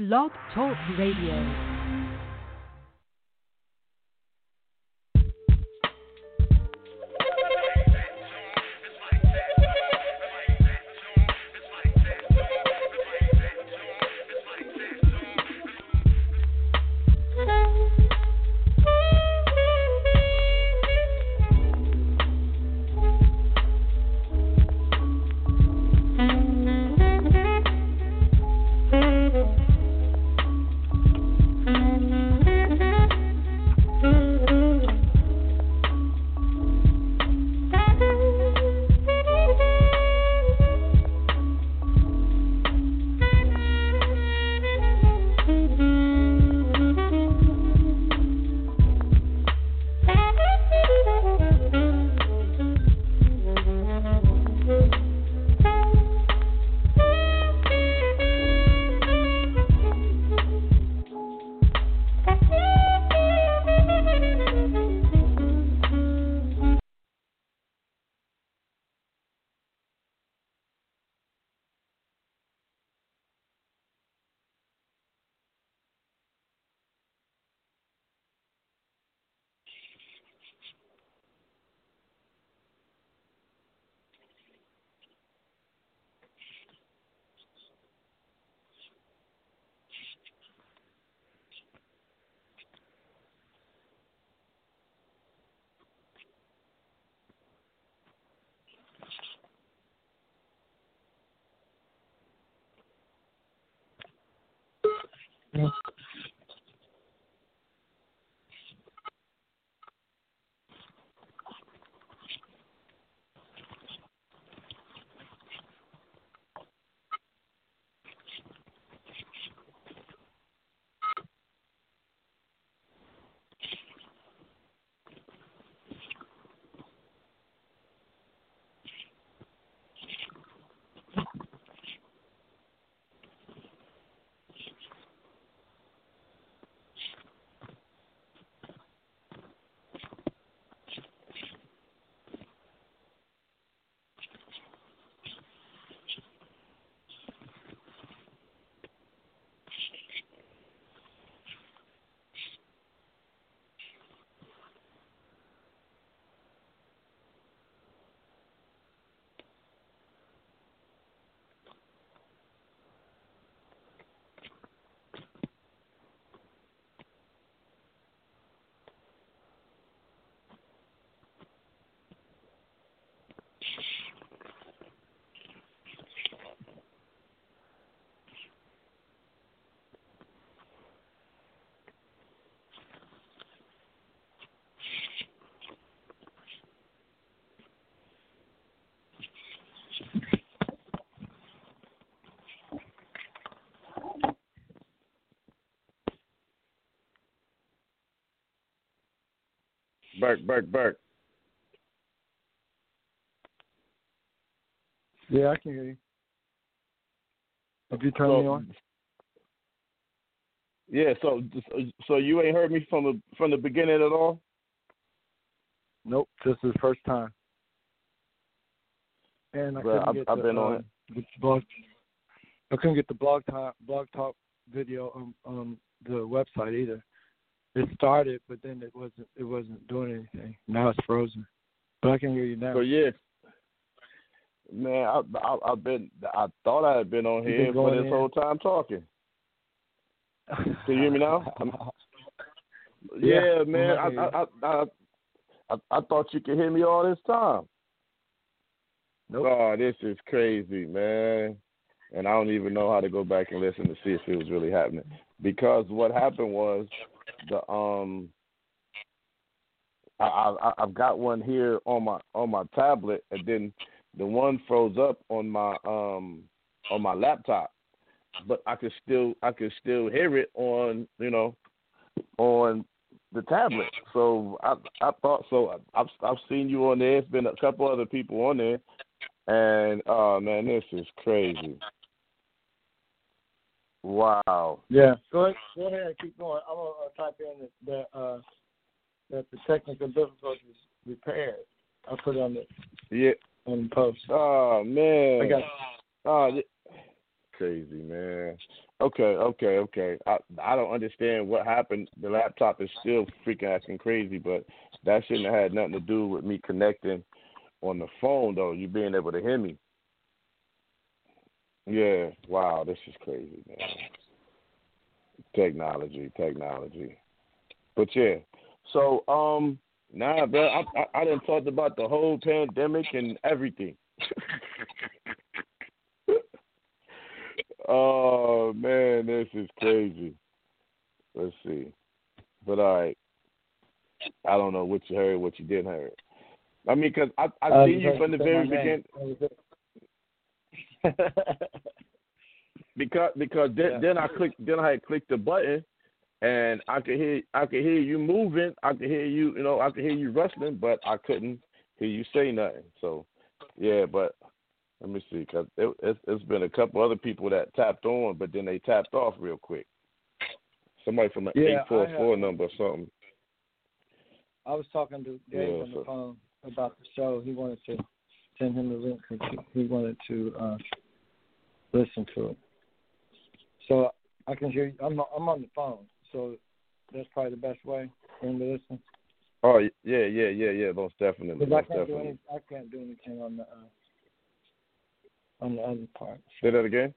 Blog Talk Radio. Thank you. Back, back, back. Yeah, I can hear you. Have you turned So- me on? Yeah, so so you ain't heard me from the from the beginning at all. Nope, this is the first time. And I couldn't I've- get I've the, been on um, the blog. I couldn't get the blog talk blog talk video on on the website either. It started, but then it wasn't it wasn't doing anything. Now it's frozen. But I can hear you now. So yeah, man, I, I I've been I thought I had been on You been here for this in? whole time talking. Can you hear me now? Yeah, yeah, man. I I I, I I I I thought you could hear me all this time. Nope. Oh, this is crazy, man. And I don't even know how to go back and listen to see if it was really happening. Because what happened was the um I, I I've got one here on my on my tablet and then the one froze up on my um on my laptop. but I could still I could still hear it on you know on the tablet. So I I thought so. I've I've seen you on there. It's been a couple other people on there, and oh man, this is crazy. Wow. Yeah. Go ahead. Go ahead and keep going. I'm gonna uh, type in that that, uh, that the technical difficulties repaired. I'll put it on the Yeah. on the post. Oh man. I got. Oh, yeah. crazy man. Okay, okay, okay. I I don't understand what happened. The laptop is still freaking acting crazy, but that shouldn't have had nothing to do with me connecting on the phone though. You being able to hear me. Yeah. Wow, this is crazy, man. Technology, technology. But yeah. So um nah bro, I I, I done talked about the whole pandemic and everything. oh man, this is crazy. Let's see. But all right. I don't know what you heard, what you didn't hear. I mean, because I I Uh, seen you from the very beginning. because because then, Yeah. then I clicked then I had clicked the button and I could hear I could hear you moving. I could hear you you know I could hear you rustling but I couldn't hear you say nothing. So yeah but let me see because it, it's, it's been a couple other people that tapped on but then they tapped off real quick. Somebody from the Yeah, eight four four number or something. I was talking to Dave Yeah, on the so- phone about the show. He wanted to send him the link because he, he wanted to uh, listen to it. So I can hear. You. I'm I'm on the phone, so that's probably the best way for him to listen. oh yeah yeah yeah yeah most definitely Because I can't do any. I can't do anything on the uh, on the other part. say that again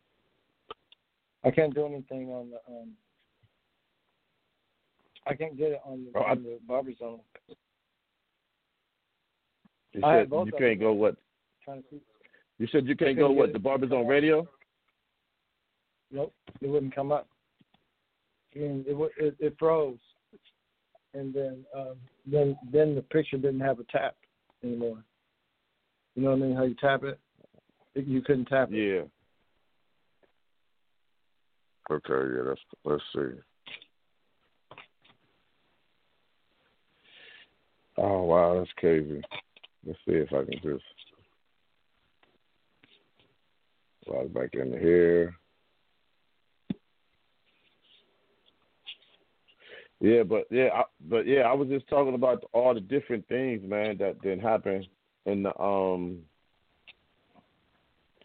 I can't do anything on the. um I can't get it on the, Oh, I- the barber zone. you said you can't go what Trying to see. you said you can't go what the Barber Zone Radio Nope, it wouldn't come up. And it it, it froze, and then um, then then the picture didn't have a tap anymore. You know what I mean? How you tap it? It- You couldn't tap it. Yeah. Okay, yeah, let's let's see. Oh wow, that's crazy. Let's see if I can just log back into here. Yeah, but yeah, I, but yeah, I was just talking about all the different things, man, that didn't happen in the um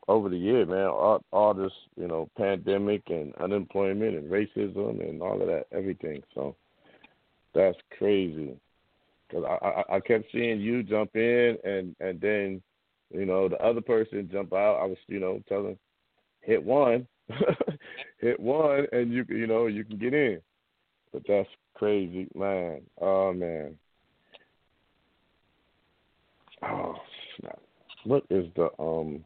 over the year, man. All, all this, you know, pandemic and unemployment and racism and all of that, everything. So that's crazy. Cause I, I I kept seeing you jump in and and then, you know, the other person jump out. I was, you know, telling, hit one, hit one, and you you know you can get in. But that's crazy, man. Oh man. Oh snap! What is the um?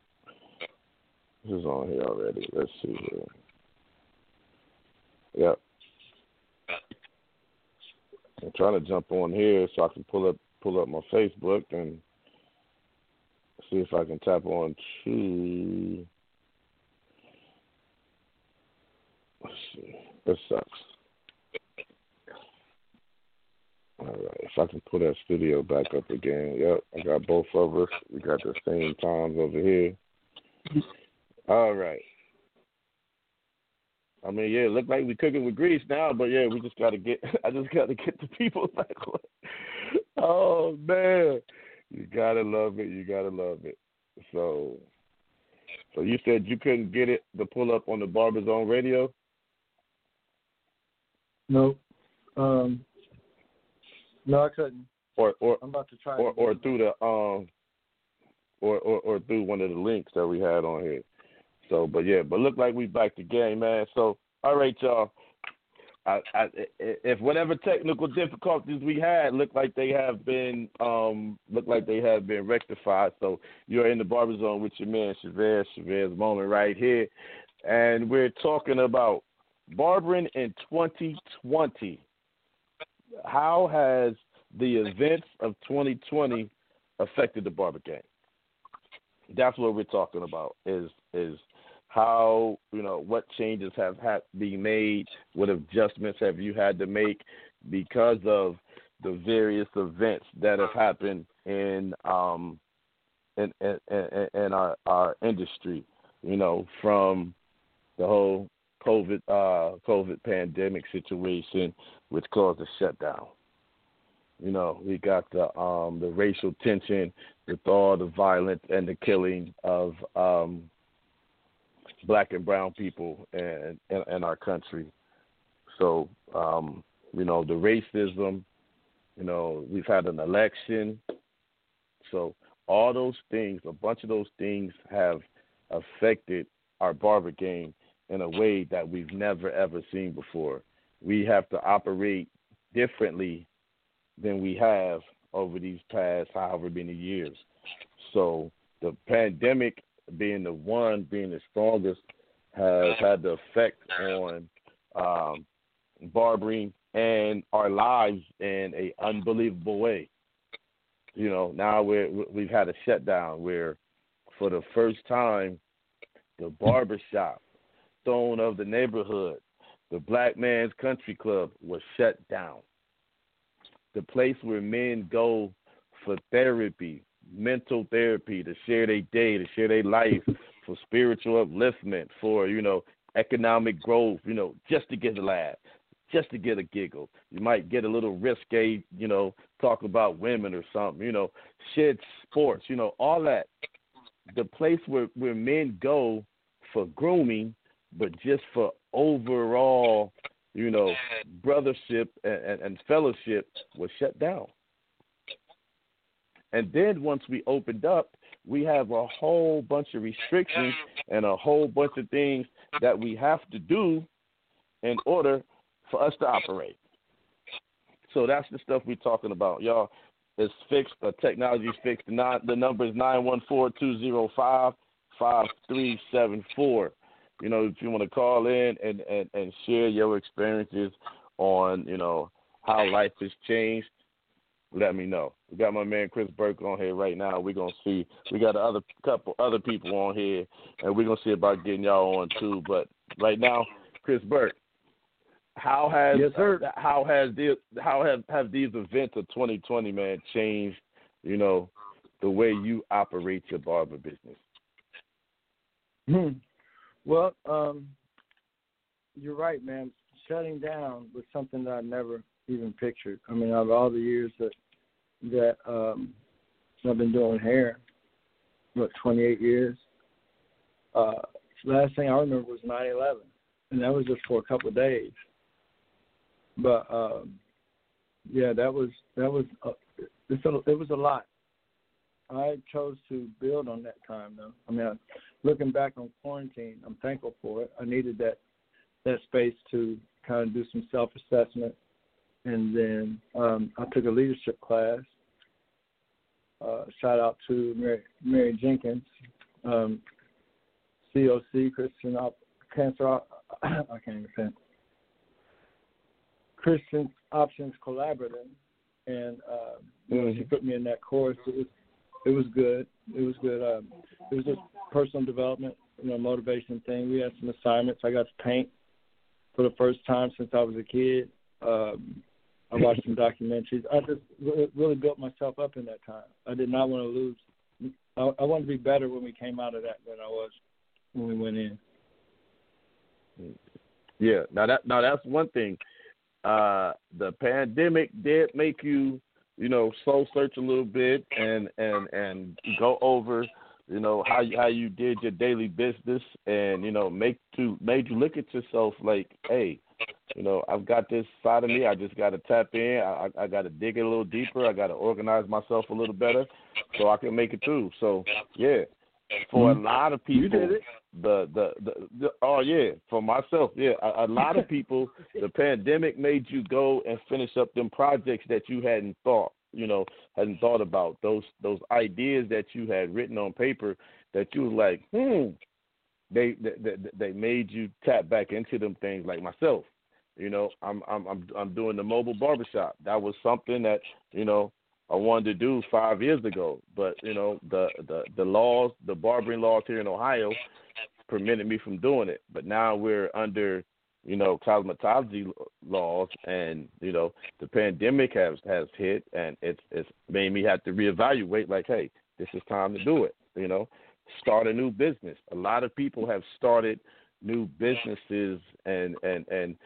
This is on here already. Let's see here. Yep. I'm trying to jump on here so I can pull up pull up my Facebook and see if I can tap on to. Let's see. This sucks. All right. If I can pull that studio back up again. Yep. I got both of us. We got the same times over here. All right. I mean, yeah, it look like we cooking with grease now, but yeah, we just gotta get. I just gotta get the people back. Oh man, you gotta love it. You gotta love it. So, so you said you couldn't get it to pull up on the Barber Zone Radio. No, um, no, I couldn't. or or I'm about to try. or, or through the um or, or or through one of the links that we had on here. So, but yeah, but look like we back to game, man. So, all right, y'all. I, I, if whatever technical difficulties we had look like they have been um look like they have been rectified. So you're in the barber zone with your man Chavez, Chavez moment right here, and we're talking about barbering in 2020. How has the events of 2020 affected the barber game? That's what we're talking about. Is is how you know what changes have had been made, what adjustments have you had to make because of the various events that have happened in um in in, in, in our our industry. You know, from the whole COVID uh COVID pandemic situation, which caused a shutdown. You know, we got the um the racial tension with all the violence and the killing of um black and brown people in, in, our country. So, um, you know, the racism, you know, we've had an election. So all those things, a bunch of those things have affected our barber game in a way that we've never ever seen before. We have to operate differently than we have over these past however many years. So the pandemic being the one being the strongest has had the effect on um, barbering and our lives in a unbelievable way. You know, now we're we've had a shutdown where, for the first time, the barbershop, stone of the neighborhood, the black man's country club was shut down. The place where men go for therapy, mental therapy, to share their day, to share their life, for spiritual upliftment, for you know economic growth, you know, just to get a laugh, just to get a giggle. You might get a little risque, you know, talk about women or something, you know, shit, sports, you know, all that. The place where where men go for grooming, but just for overall, you know, brothership and, and, and fellowship was shut down. And then once we opened up, we have a whole bunch of restrictions and a whole bunch of things that we have to do in order for us to operate. So that's the stuff we're talking about, y'all. It's fixed. The technology's fixed. The, number is nine one four two zero five five three seven four. You know, if you want to call in and, and, and share your experiences on, you know, how life has changed, let me know. We got my man Chris Burke on here right now. We're gonna see. We got other couple other people on here, and we're gonna see about getting y'all on too. But right now, Chris Burke, how has yes, how has the how have have these events of 2020 man changed? You know, the way you operate your barber business. Hmm. Well, um, you're right, man. Shutting down was something that I never even pictured. I mean, out of all the years that that um, I've been doing hair, what 28 years. Uh, last thing I remember was 9/11, and that was just for a couple of days. But um, yeah, that was that was uh, a, it was a lot. I chose to build on that time, though. I mean, looking back on quarantine, I'm thankful for it. I needed that that space to kind of do some self-assessment, and then um, I took a leadership class uh, shout out to Mary, Mary Jenkins, um, COC Christian Op- Cancer. I can't even say Christian Options Collaborative, and uh, mm-hmm. she put me in that course. It was it was good. It was good. Um, it was just personal development, you know, motivation thing. We had some assignments. I got to paint for the first time since I was a kid. Um, I watched some documentaries. I just really built myself up in that time. I did not want to lose. I, I wanted to be better when we came out of that than I was when we went in. Yeah, now that now that's one thing. Uh, the pandemic did make you, you know, soul search a little bit and and and go over, you know, how you, how you did your daily business and you know make to made you look at yourself like, hey, you know, I've got this side of me. I just got to tap in. I, I got to dig it a little deeper. I got to organize myself a little better so I can make it through. So yeah, for mm-hmm. a lot of people, the, the the the oh yeah, for myself, yeah, a, a lot of people, the pandemic made you go and finish up them projects that you hadn't thought, you know, hadn't thought about those those ideas that you had written on paper that you was like, hmm. They, they they made you tap back into them things like myself you know, I'm I'm I'm I'm doing the mobile barbershop. That was something that you know I wanted to do five years ago, but you know the the the laws, the barbering laws here in Ohio, prevented me from doing it. But now we're under, you know, cosmetology laws, and you know, the pandemic has has hit, and it's it's made me have to reevaluate. Like, hey, this is time to do it. You know, start a new business. A lot of people have started new businesses and and and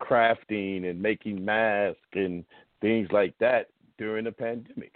crafting and making masks and things like that during the pandemic.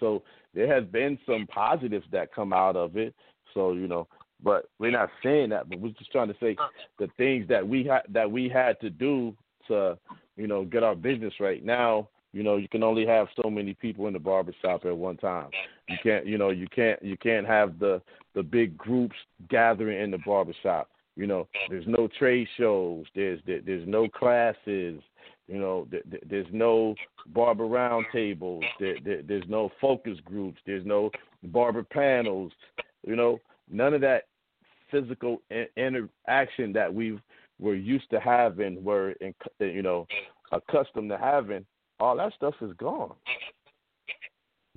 So there has been some positives that come out of it. So you know, but we're not saying that. But we're just trying to say uh. the things that we had that we had to do to you know get our business right now. You know, you can only have so many people in the barbershop at one time. You can't, you know, you can't, you can't have the the big groups gathering in the barbershop. You know, there's no trade shows. There's there, there's no classes. You know, there, there's no barber roundtables. There, there, there's no focus groups. There's no barber panels. You know, none of that physical interaction that we were used to having, were in, you know accustomed to having. All that stuff is gone.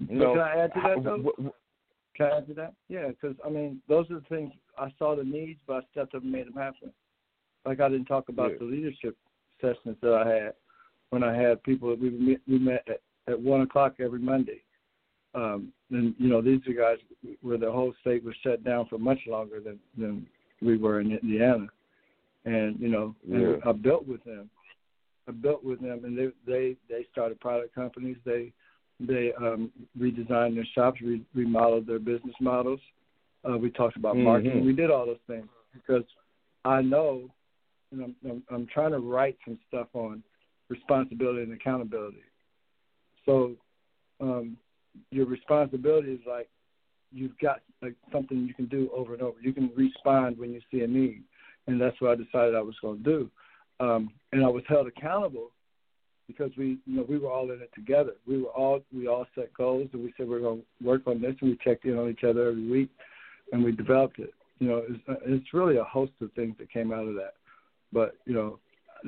You know, can I add to that though? Can I add to that? Yeah, because I mean, those are the things I saw the needs, but I stepped up and made them happen. Like I didn't talk about yeah. the leadership sessions that I had when I had people. that We met, we met at, at one o'clock every Monday. Um, and you know, these are guys where the whole state was shut down for much longer than than we were in Indiana. And you know, yeah. and I built with them. I built with them, and they they they started product companies. They they um, redesigned their shops, re- remodeled their business models. Uh, we talked about marketing. Mm-hmm. We did all those things because I know, and I'm, I'm, I'm trying to write some stuff on responsibility and accountability. So, um, your responsibility is like you've got like something you can do over and over. You can respond when you see a need, and that's what I decided I was going to do. Um, and I was held accountable because we you know we were all in it together. We were all we all set goals and we said we are going to work on this and we checked in on each other every week and we developed it. You know, it's, uh, it's really a host of things that came out of that. But you know,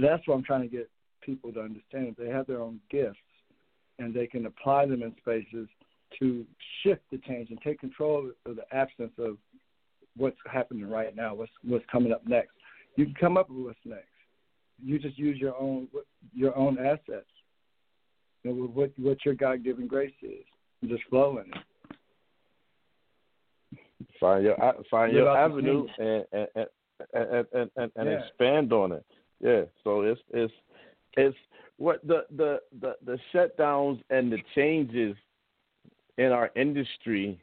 that's what I'm trying to get people to understand. They have their own gifts and they can apply them in spaces to shift the change and take control of the absence of what's happening right now, what's what's coming up next. You can come up with what's next you just use your own your own assets. You know, what what your God given grace is, and just flow in it. Find your find your avenue and and and and, and, and, yeah. expand on it. Yeah. So it's it's it's what the the the the shutdowns and the changes in our industry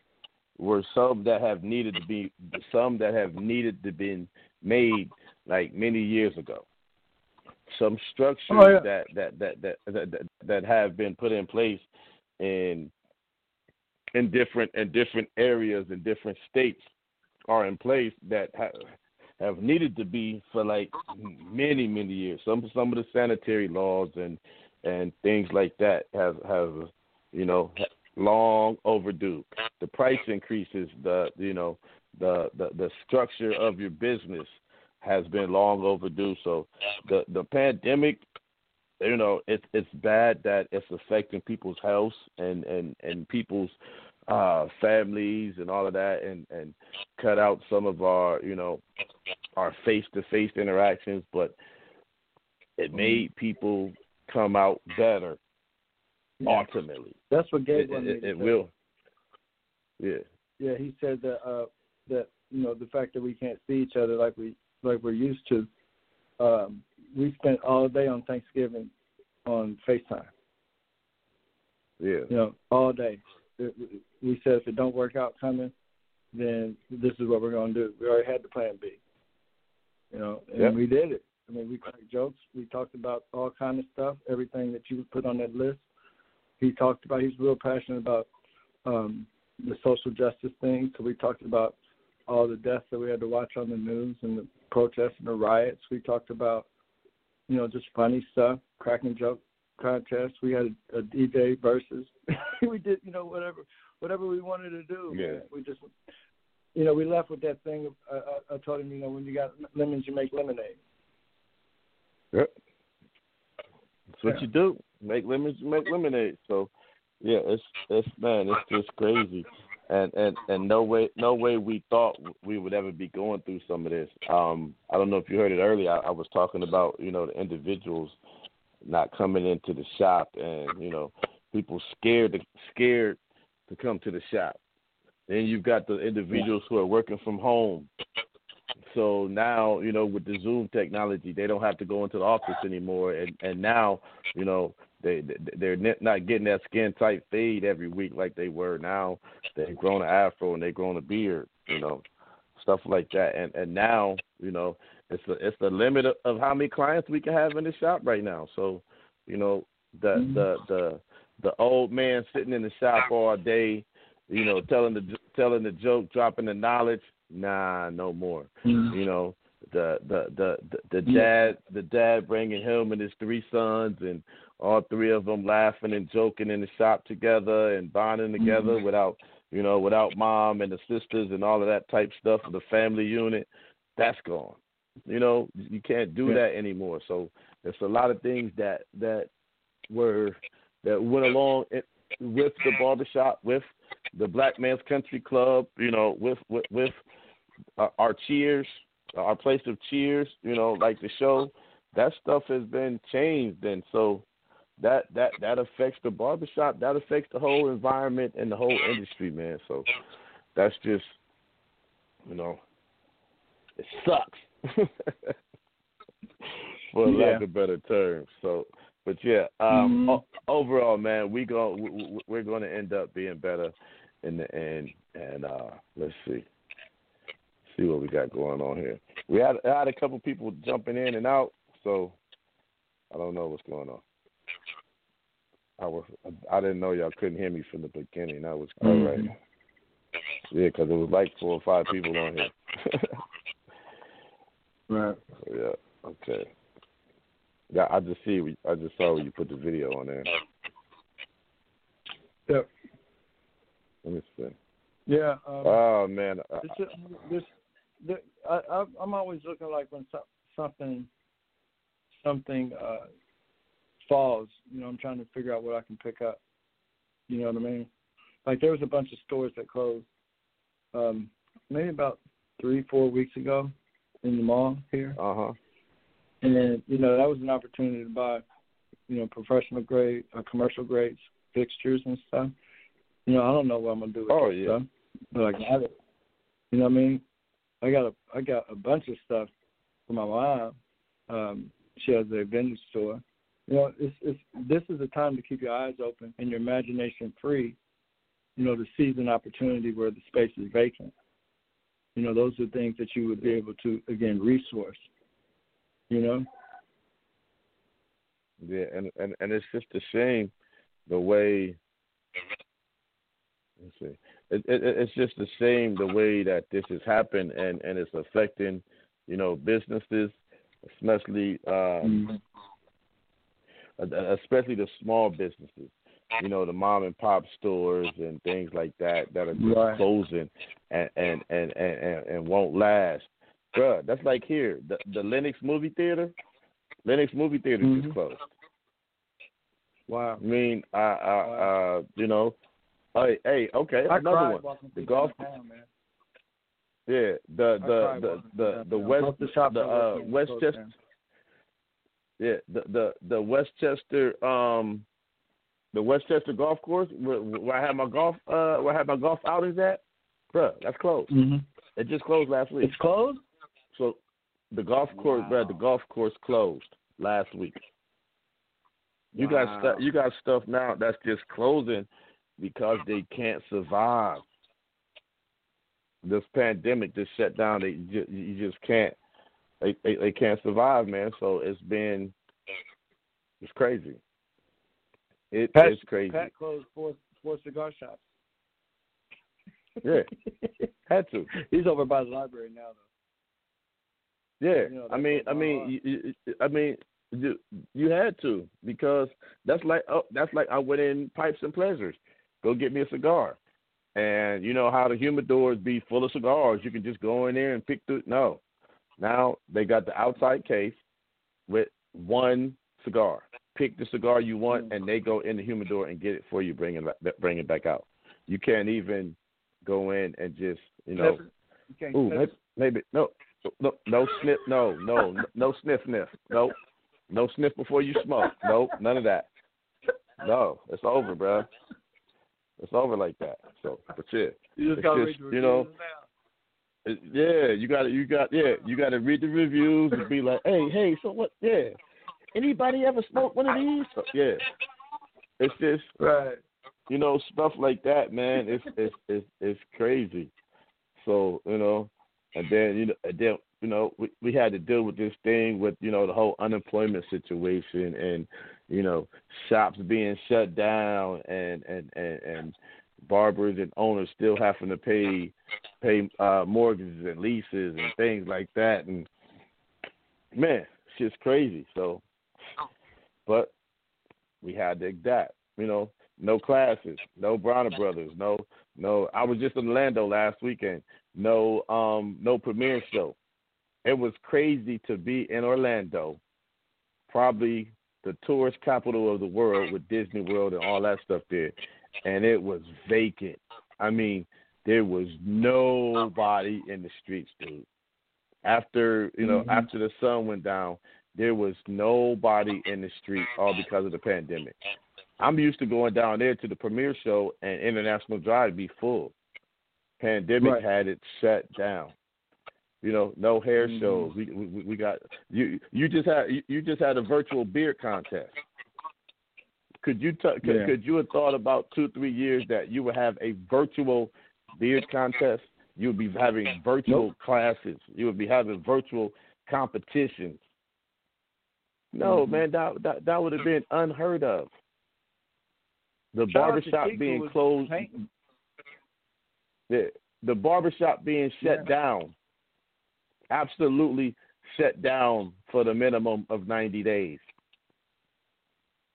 were some that have needed to be some that have needed to be made like many years ago some structures oh, yeah. that, that, that, that that that have been put in place in in different in different areas in different states are in place that have have needed to be for like many many years. Some some of the sanitary laws and and things like that have have you know long overdue. The price increases, the you know the the the structure of your business has been long overdue. So the the pandemic, you know, it's it's bad that it's affecting people's health and and and people's uh families and all of that and and cut out some of our you know our face to face interactions but it mm-hmm. made people come out better ultimately that's what Gabe it, it, it will yeah yeah he said that uh that you know the fact that we can't see each other like we like we're used to. Um, we spent all day on Thanksgiving on FaceTime. Yeah. You know, all day. We said if it don't work out coming, then this is what we're going to do. We already had the plan B. You know, and yep. we did it. I mean, we cracked jokes. We talked about all kind of stuff, everything that you would put on that list. He talked about. He's real passionate about um, the social justice thing. So we talked about all the deaths that we had to watch on the news and the protests and the riots. We talked about, you know, just funny stuff, cracking joke contests. We had a, a DJ versus. we did, you know, whatever whatever we wanted to do. Yeah. We just, you know, we left with that thing. I, I, I told him, you know, when you got lemons, you make lemonade. Yep. That's what yeah. you do. Make lemons, you make lemonade. So, yeah, it's it's man, it's just crazy. And and and no way no way we thought we would ever be going through some of this. Um, I don't know if you heard it earlier. I, I was talking about you know the individuals not coming into the shop, and you know people scared to, scared to come to the shop. Then you've got the individuals who are working from home. So now, you know, with the Zoom technology, they don't have to go into the office anymore, and and now, you know, they they're not getting that skin tight fade every week like they were. Now they've grown an afro and they've grown a beard, you know, stuff like that. And and now, you know, it's the it's the limit of, of how many clients we can have in the shop right now. So, you know, the mm-hmm. the the the old man sitting in the shop all day, you know, telling the telling the joke, dropping the knowledge. Nah, no more. Mm-hmm. You know, the the the the, the dad the dad bringing him and his three sons and all three of them laughing and joking in the shop together and bonding together mm-hmm. without you know without mom and the sisters and all of that type stuff the family unit that's gone you know you can't do yeah. that anymore so there's a lot of things that that were that went along with the barbershop with the black man's country club you know with with, with uh, our cheers our place of cheers you know like the show that stuff has been changed and so that that that affects the barbershop. That affects the whole environment and the whole industry, man. So that's just you know, it sucks. For yeah. lack of better terms. So, but yeah, um, mm-hmm. overall, man, we go we're going to end up being better in the end. And uh, let's see, see what we got going on here. We had I had a couple people jumping in and out, so I don't know what's going on. I was I didn't know y'all couldn't hear me from the beginning. That was all mm-hmm. Yeah, because it was like four or five people on here. right. Yeah. Okay. Yeah, I just see. I just saw you put the video on there. Yep. Let me see. Yeah. Um, oh man. This, this, this, I, I'm always looking like when something, something uh, falls. You know, I'm trying to figure out what I can pick up. You know what I mean? Like there was a bunch of stores that closed, um, maybe about three, four weeks ago in the mall here. Uh huh. And then you know that was an opportunity to buy, you know, professional grade, uh, commercial grades fixtures and stuff. You know, I don't know what I'm gonna do with oh, yeah. stuff, but I got it. You know what I mean? I got a I got a bunch of stuff for my mom. Um, she has a vending store, you know, it's, it's this is a time to keep your eyes open and your imagination free. You know, to seize an opportunity where the space is vacant. You know, those are things that you would be able to again resource. You know. Yeah, and and and it's just a shame the way. Let's see. It, it, it's just a shame the way that this has happened and and it's affecting, you know, businesses, especially um, mm-hmm especially the small businesses. You know, the mom and pop stores and things like that that are just right. closing and and, and and and won't last. Bruh, that's like here, the the Lenox movie theater. Lenox movie theater mm-hmm. just closed. Wow. I mean, I, I, wow. uh, you know, hey, hey, okay, I another one. The golf. Town, man. Yeah, the the the the the, the west the, shop the uh Westchester yeah, the the the Westchester um the Westchester golf course where, where I had my golf uh where I had my golf outings at, bruh, that's closed. Mm-hmm. It just closed last week. It's closed. So the golf course, wow. bruh, the golf course closed last week. You wow. got stuff. You got stuff now that's just closing because they can't survive. This pandemic just shut down. They you, you just can't they, they they can't survive, man. So it's been it's crazy. It Pat, is crazy. Pat closed four four cigar shops. Yeah, had to. He's over by the library now, though. Yeah, you know, I mean, I mean, you, you, I mean, you, you had to because that's like oh, that's like I went in Pipes and Pleasures, go get me a cigar, and you know how the humidors be full of cigars. You can just go in there and pick the no. Now they got the outside case with one cigar. Pick the cigar you want, and they go in the humidor and get it for you. Bring it bring it back out. You can't even go in and just you know? You ooh, maybe, maybe no, no, no sniff, no, no, no sniff, sniff, no, no sniff before you smoke, no, none of that. No, it's over, bro. It's over like that. So, but yeah, You just gotta just, read the you know, it- yeah, you got to, you got, yeah, you got to read the reviews and be like, hey, hey, so what? Yeah, anybody ever smoked one of these? So, yeah, it's just, Right. you know, stuff like that, man. It's it's it's it's crazy. So you know, and then you know, and then you know, we we had to deal with this thing with you know the whole unemployment situation and you know shops being shut down and and and, and barbers and owners still having to pay pay uh mortgages and leases and things like that and man, it's just crazy. So, but we had to adapt. You know, no classes, no Bronner Brothers, no no. I was just in Orlando last weekend. No um no premiere show. It was crazy to be in Orlando, probably the tourist capital of the world with Disney World and all that stuff there, and it was vacant. I mean, there was nobody in the streets, dude. After you know, Mhm. after the sun went down, there was nobody in the street, all because of the pandemic. I'm used to going down there to the premiere show and International Drive be full. Pandemic Right. had it shut down. You know, no hair Mhm. shows. We, we we got you. You just had you- just had a virtual beard contest. Could you t- could, Yeah. could you have thought about two three years that you would have a virtual beard contest? You would be having virtual classes. You would be having virtual competitions. No, Mhm. man, that that that would have been unheard of. The Shout barbershop being closed, the the barbershop being shut Yeah. down, absolutely shut down for the minimum of ninety days.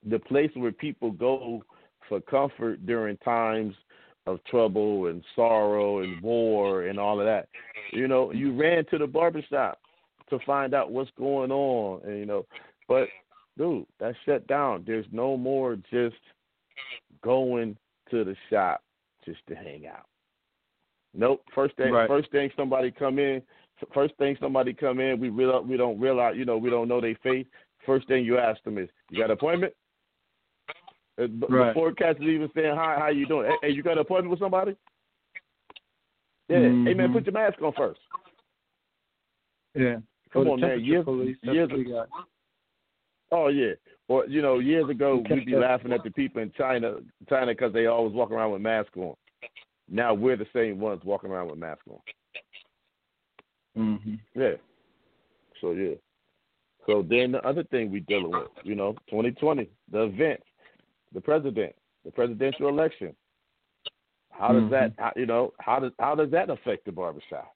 The place where people go for comfort during times of trouble and sorrow and war and all of that. You know, you ran to the barbershop to find out what's going on and you know, but dude, that's shut down. There's no more just going to the shop just to hang out. Nope. First thing, Right. first thing somebody come in, first thing somebody come in, we real we don't realize, you know, we don't know their face. First thing you ask them is, "You got an appointment?" Uh, Right. Before cats is even saying hi, how you doing? Hey, you got an appointment with somebody? Yeah. Hey man, Mhm. put your mask on first. Yeah. Come on, man. Years- police. Years got. Oh yeah. Or you know, years ago we'd be laughing at the people in China, China because they always walk around with masks on. Now we're the same ones walking around with masks on. Mm-hmm. Yeah. So yeah. So then the other thing we dealing with, you know, 2020, the event, the president, the presidential election. How does that, how, you know, how does how does that affect the barbershop?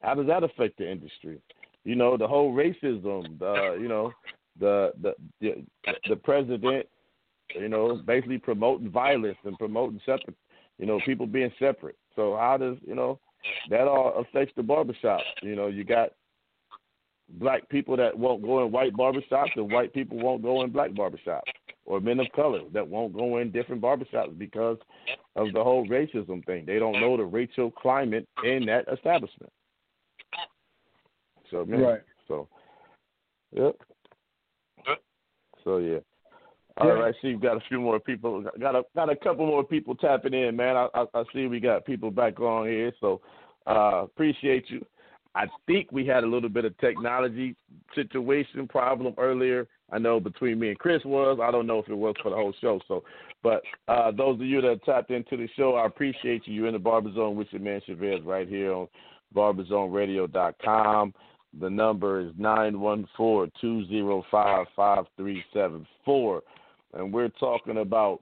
How does that affect the industry? You know, the whole racism, the you know, the the the, the president, you know, basically promoting violence and promoting separate, you know, people being separate. So how does you know that all affects the barbershop? You know, you got black people that won't go in white barbershops and white people won't go in black barbershops or men of color that won't go in different barbershops because of the whole racism thing. They don't know the racial climate in that establishment. So man, Right. so yep. So yeah. All Yeah. right, see you got a few more people. Got a got a couple more people tapping in, man. I I, I see we got people back on here, so uh appreciate you. I think we had a little bit of technology situation problem earlier. I know between me and Chris was. I don't know if it was for the whole show. So, but uh, those of you that tapped into the show, I appreciate you. You're in the Barber Zone with your man Chavez right here on barberzoneradio.com. The number is nine one four two zero five five three seven four, and we're talking about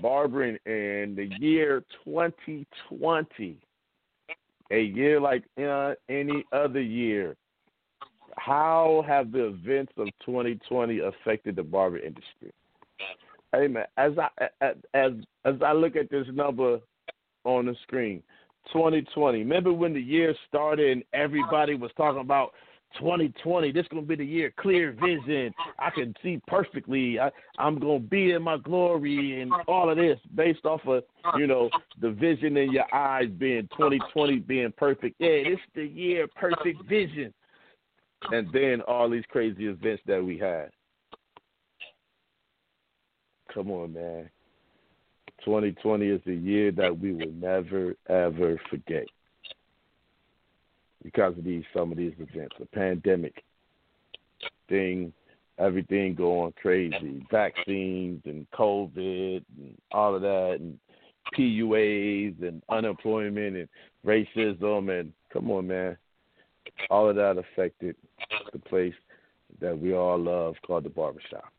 barbering in the year 2020 a year like uh, any other year. How have the events of 2020 affected the barber industry? Hey man, as I as as, as I look at this number on the screen, 2020. Remember when the year started and everybody was talking about 2020, this gonna be the year clear vision. I can see perfectly. I, I'm gonna be in my glory and all of this based off of you know the vision in your eyes being 2020 being perfect. Yeah, this the year perfect vision. And then all these crazy events that we had. Come on, man. 2020 is a year that we will never ever forget because of these some of these events. The pandemic thing, everything going crazy, vaccines and COVID and all of that, and PUAs and unemployment and racism and come on, man, all of that affected the place that we all love called the barbershop.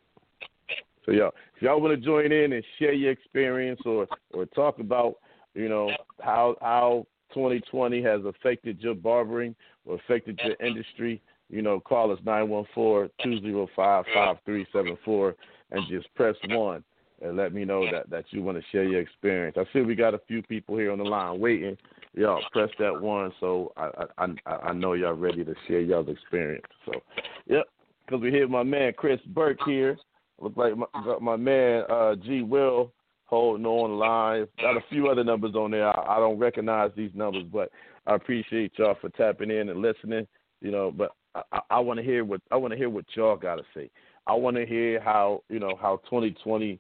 So y'all, if y'all want to join in and share your experience or or talk about, you know, how how 2020 has affected your barbering or affected your industry, you know, call us 914-205-5374 and just press 1 and let me know that, that you want to share your experience. I see we got a few people here on the line waiting. Y'all press that 1 so I I, I, I know y'all ready to share y'all's experience. So, yep, because we hear my man Chris Burke here. Look like my, my man uh, G. Will holding on line. Got a few other numbers on there. I, I don't recognize these numbers, but I appreciate y'all for tapping in and listening. You know, but I, I want to hear what I want to hear what y'all got to say. I want to hear how you know how 2020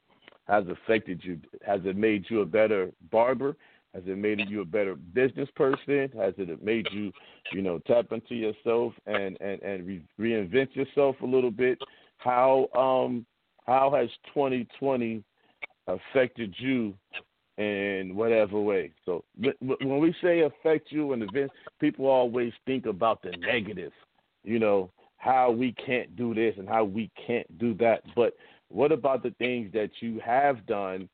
has affected you. Has it made you a better barber? Has it made you a better business person? Has it made you, you know, tap into yourself and and and re- reinvent yourself a little bit? How um how has 2020 affected you in whatever way. So when we say affect you and events, people always think about the negative, you know, how we can't do this and how we can't do that. But what about the things that you have done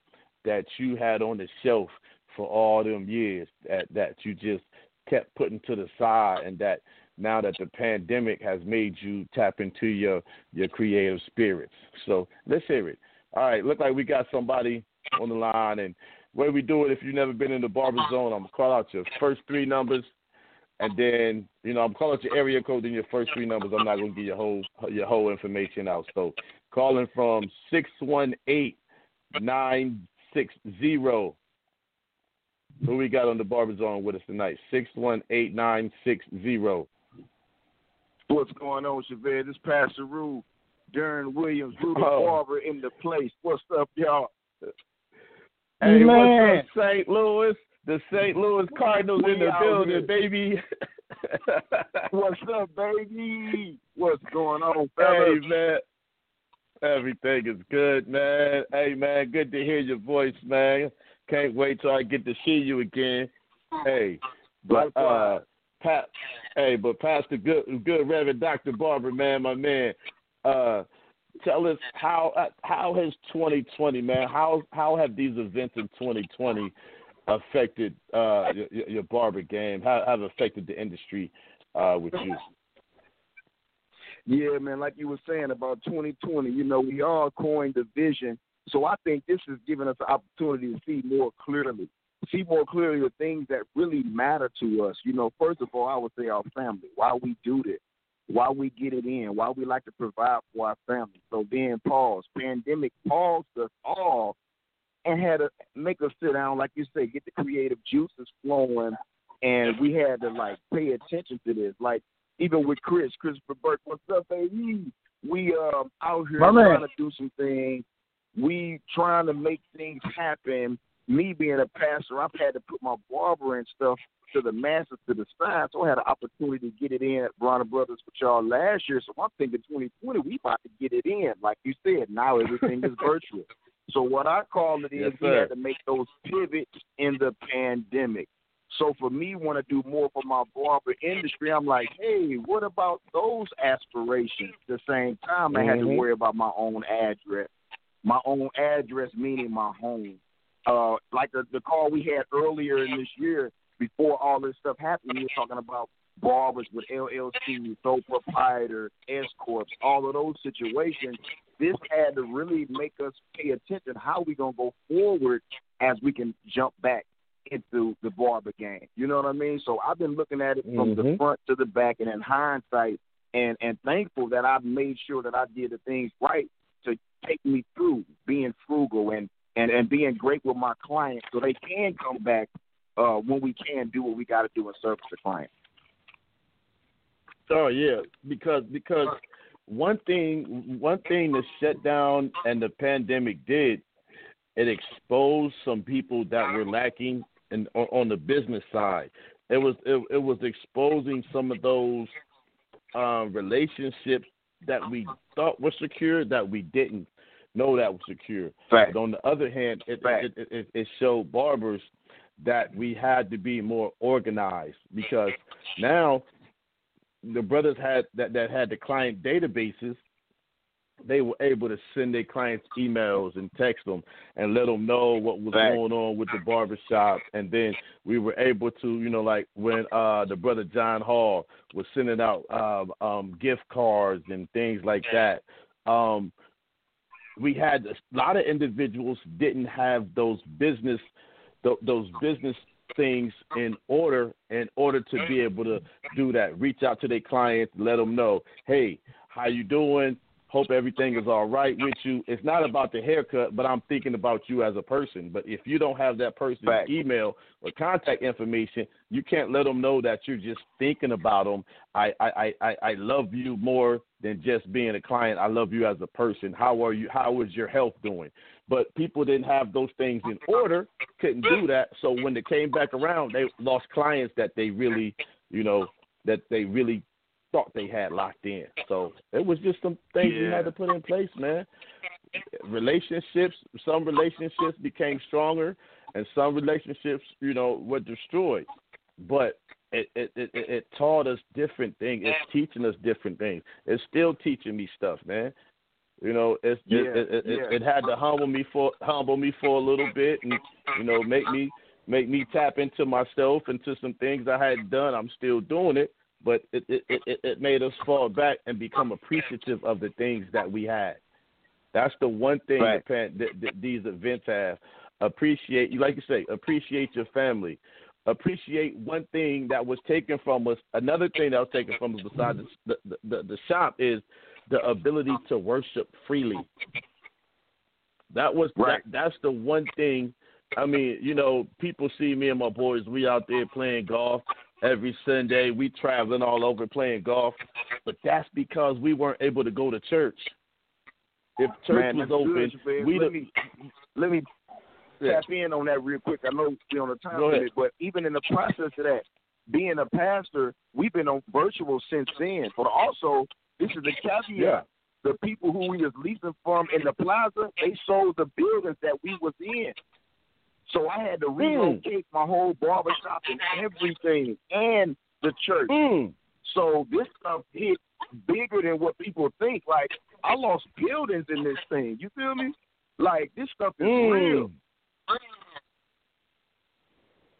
that you had on the shelf for all them years that that you just kept putting to the side and that now that the pandemic has made you tap into your your creative spirits. So let's hear it. All right, look like we got somebody on the line. And way we do it, if you've never been in the barber zone, I'm gonna call out your first three numbers, and then you know I'm calling out your area code and your first three numbers. I'm not gonna give your whole your whole information out. So calling from six one eight nine six zero. Who we got on the barber zone with us tonight? Six one eight nine six zero. What's going on, Chevette? This Pastor Rue. Darren Williams, Rudy oh. Barber in the place. What's up, y'all? Hey, Man. what's up, St. Louis? The St. Louis Cardinals we in the building, here. baby. what's up, baby? What's going on, fellas? Hey, man. Everything is good, man. Hey, man, good to hear your voice, man. Can't wait till I get to see you again. Hey, but uh, Pat, hey, but Pastor Good, Good Reverend Doctor Barber, man, my man. Uh, tell us how uh, how has 2020, man? How how have these events in 2020 affected uh, your, your barber game? How have affected the industry uh, with you? Yeah, man, like you were saying about 2020, you know, we all coined the vision. So I think this has given us an opportunity to see more clearly, see more clearly the things that really matter to us. You know, first of all, I would say our family, why we do this why we get it in, why we like to provide for our family. So then pause. Pandemic paused us all and had to make us sit down, like you say, get the creative juices flowing and we had to like pay attention to this. Like even with Chris, Christopher Burke, what's up, baby? We um out here My trying man. to do some things. We trying to make things happen. Me being a pastor, I've had to put my barber and stuff to the masses to the side. So I had an opportunity to get it in at Bronner Brothers with y'all last year. So I'm thinking 2020, we about to get it in. Like you said, now everything is virtual. So what I call it is yes, we had to make those pivots in the pandemic. So for me, want to do more for my barber industry, I'm like, hey, what about those aspirations? At the same time, I had to mm-hmm. worry about my own address. My own address meaning my home. Uh, like the, the call we had earlier in this year, before all this stuff happened, we were talking about barbers with LLC, sole proprietor, S corps, all of those situations. This had to really make us pay attention how we gonna go forward as we can jump back into the barber game. You know what I mean? So I've been looking at it from mm-hmm. the front to the back, and in hindsight, and and thankful that I made sure that I did the things right to take me through being frugal and and and being great with my clients so they can come back uh, when we can do what we got to do and service the client. Oh yeah, because because one thing one thing the shutdown and the pandemic did, it exposed some people that were lacking in, on, on the business side. It was it, it was exposing some of those um, relationships that we thought were secure that we didn't know that was secure. But on the other hand, it it, it, it, it showed barbers that we had to be more organized because now the brothers had that that had the client databases they were able to send their clients emails and text them and let them know what was Right. going on with the barbershop and then we were able to you know like when uh the brother john hall was sending out um um gift cards and things like that um we had a lot of individuals didn't have those business th- those business things in order in order to be able to do that. Reach out to their clients let them know hey how you doing? Hope everything is all right with you. It's not about the haircut but i'm thinking about you as a person. But if you don't have that person's Fact. email or contact information you can't let them know that you're just thinking about them i i i i I love you more than just being a client. I love you as a person. How are you how is your health doing but people didn't have those things in order, couldn't do that. So when they came back around, they lost clients that they really, you know, that they really thought they had locked in. So it was just some things we Yeah. had to put in place, man. Relationships, some relationships became stronger, and some relationships, you know, were destroyed. But it, it it it taught us different things. It's teaching us different things. It's still teaching me stuff, man. You know, it's Yeah, it, it, it, yeah. it had to humble me for humble me for a little bit, and you know, make me make me tap into myself into some things I hadn't done. I'm still doing it, but it it, it, it made us fall back and become appreciative of the things that we had. That's the one thing Right. the pan, that, that these events have. Appreciate you, like you say, appreciate your family. Appreciate one thing that was taken from us. Another thing that was taken from us besides the the, the, the shop is the ability to worship freely. That was Right. that, that's the one thing. I mean, you know, people see me and my boys. We out there playing golf every Sunday. We traveling all over playing golf, but that's because we weren't able to go to church. If church Man, was open, good, we let me let me Yeah. tap in on that real quick. I know we're on a time limit, but even in the process of that, being a pastor, we've been on virtual since then. But also, this is the caveat. Yeah. The people who we was leasing from in the plaza, they sold the buildings that we was in. So I had to Hmm. relocate my whole barbershop and everything and the church. Mm. So this stuff hit bigger than what people think. Like I lost buildings in this thing. You feel me? Like this stuff is Mm. real.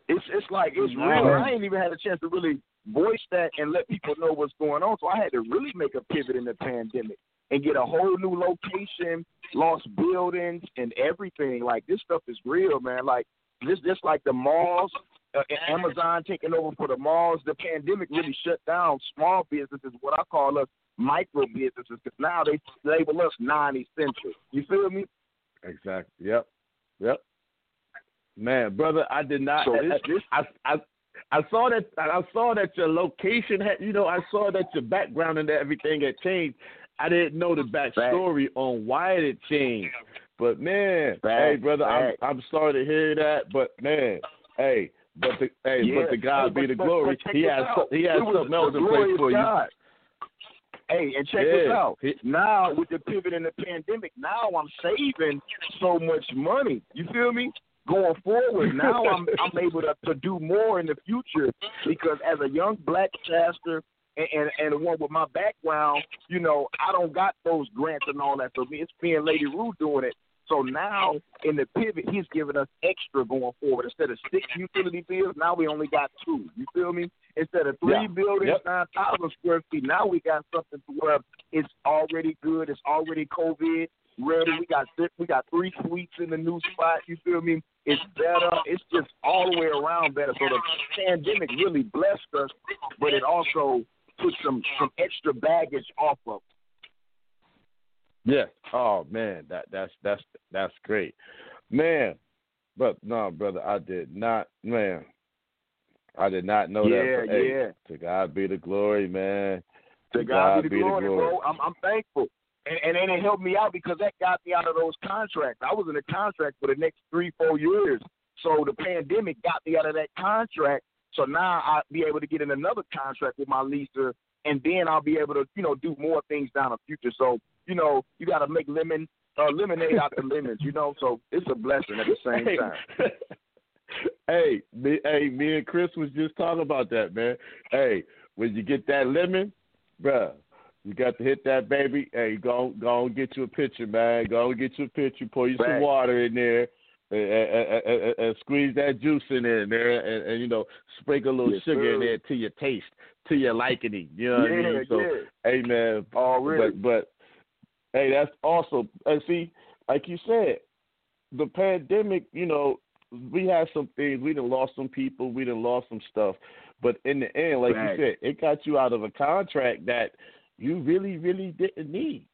It's it's like it's real. I ain't even had a chance to really voice that and let people know what's going on. So I had to really make a pivot in the pandemic and get a whole new location, lost buildings and everything. Like this stuff is real, man. Like this just like the malls, uh, Amazon taking over for the malls. The pandemic really shut down small businesses, what I call us micro businesses, because now they label us non-essential. You feel me? Exactly. Yep. Yep. Man, brother, I did not. So this- I, I, I saw that. I saw that your location had. You know, I saw that your background and everything had changed. I didn't know the backstory on why it changed. But man, hey, Fact, brother, I'm. I'm sorry to hear that. But man, hey, but the hey, Yeah. but the God Hey, be but- the but- glory. but check he has out. so- he has It was something else in place of for you. Hey, and check this out. Now with the pivot in the pandemic, now I'm saving so much money. You feel me? Going forward, now I'm I'm able to, to do more in the future because as a young black pastor and, and and one with my background, you know, I don't got those grants and all that. So me, it's me and Lady Rue doing it. So now in the pivot, he's giving us extra going forward. Instead of six utility bills, now we only got two. You feel me? Instead of three Yeah. buildings, Yep. nine thousand square feet, now we got something to where it's already good. It's already COVID ready. We got we got three suites in the new spot. You feel me? It's better. It's just all the way around better. So the pandemic really blessed us, but it also put some some extra baggage off of. Yeah. Oh man, that that's that's that's great, man. But no, brother, I did not, man. I did not know Yeah, that. Hey, yeah. To God be the glory, man. To God, be the glory, bro. I'm I'm thankful. And, and and it helped me out because that got me out of those contracts. I was in a contract for the next three, four years. So the pandemic got me out of that contract. So now I'll be able to get in another contract with my leaser, and then I'll be able to, you know, do more things down the future. So, you know, you got to make lemon, uh, lemonade out the lemons, you know. So it's a blessing at the same Hey. time. hey, me, hey, me and Chris was just talking about that, man. Hey, when you get that lemon, bruh, you got to hit that baby. Hey, go go and get you a pitcher, man. Go and get you a pitcher. Pour you some water in there. And, and, and, and- squeeze that juice in there, there and, and you know sprinkle a little Yes, sugar in there to your taste, to your liking. You know what I yeah, mean? So, yeah. hey man, Already. but but hey, that's also and see, like you said, the pandemic. You know, we had some things. We done lost some people. We done lost some stuff. But in the end, like Right. you said, it got you out of a contract that you really, really didn't need.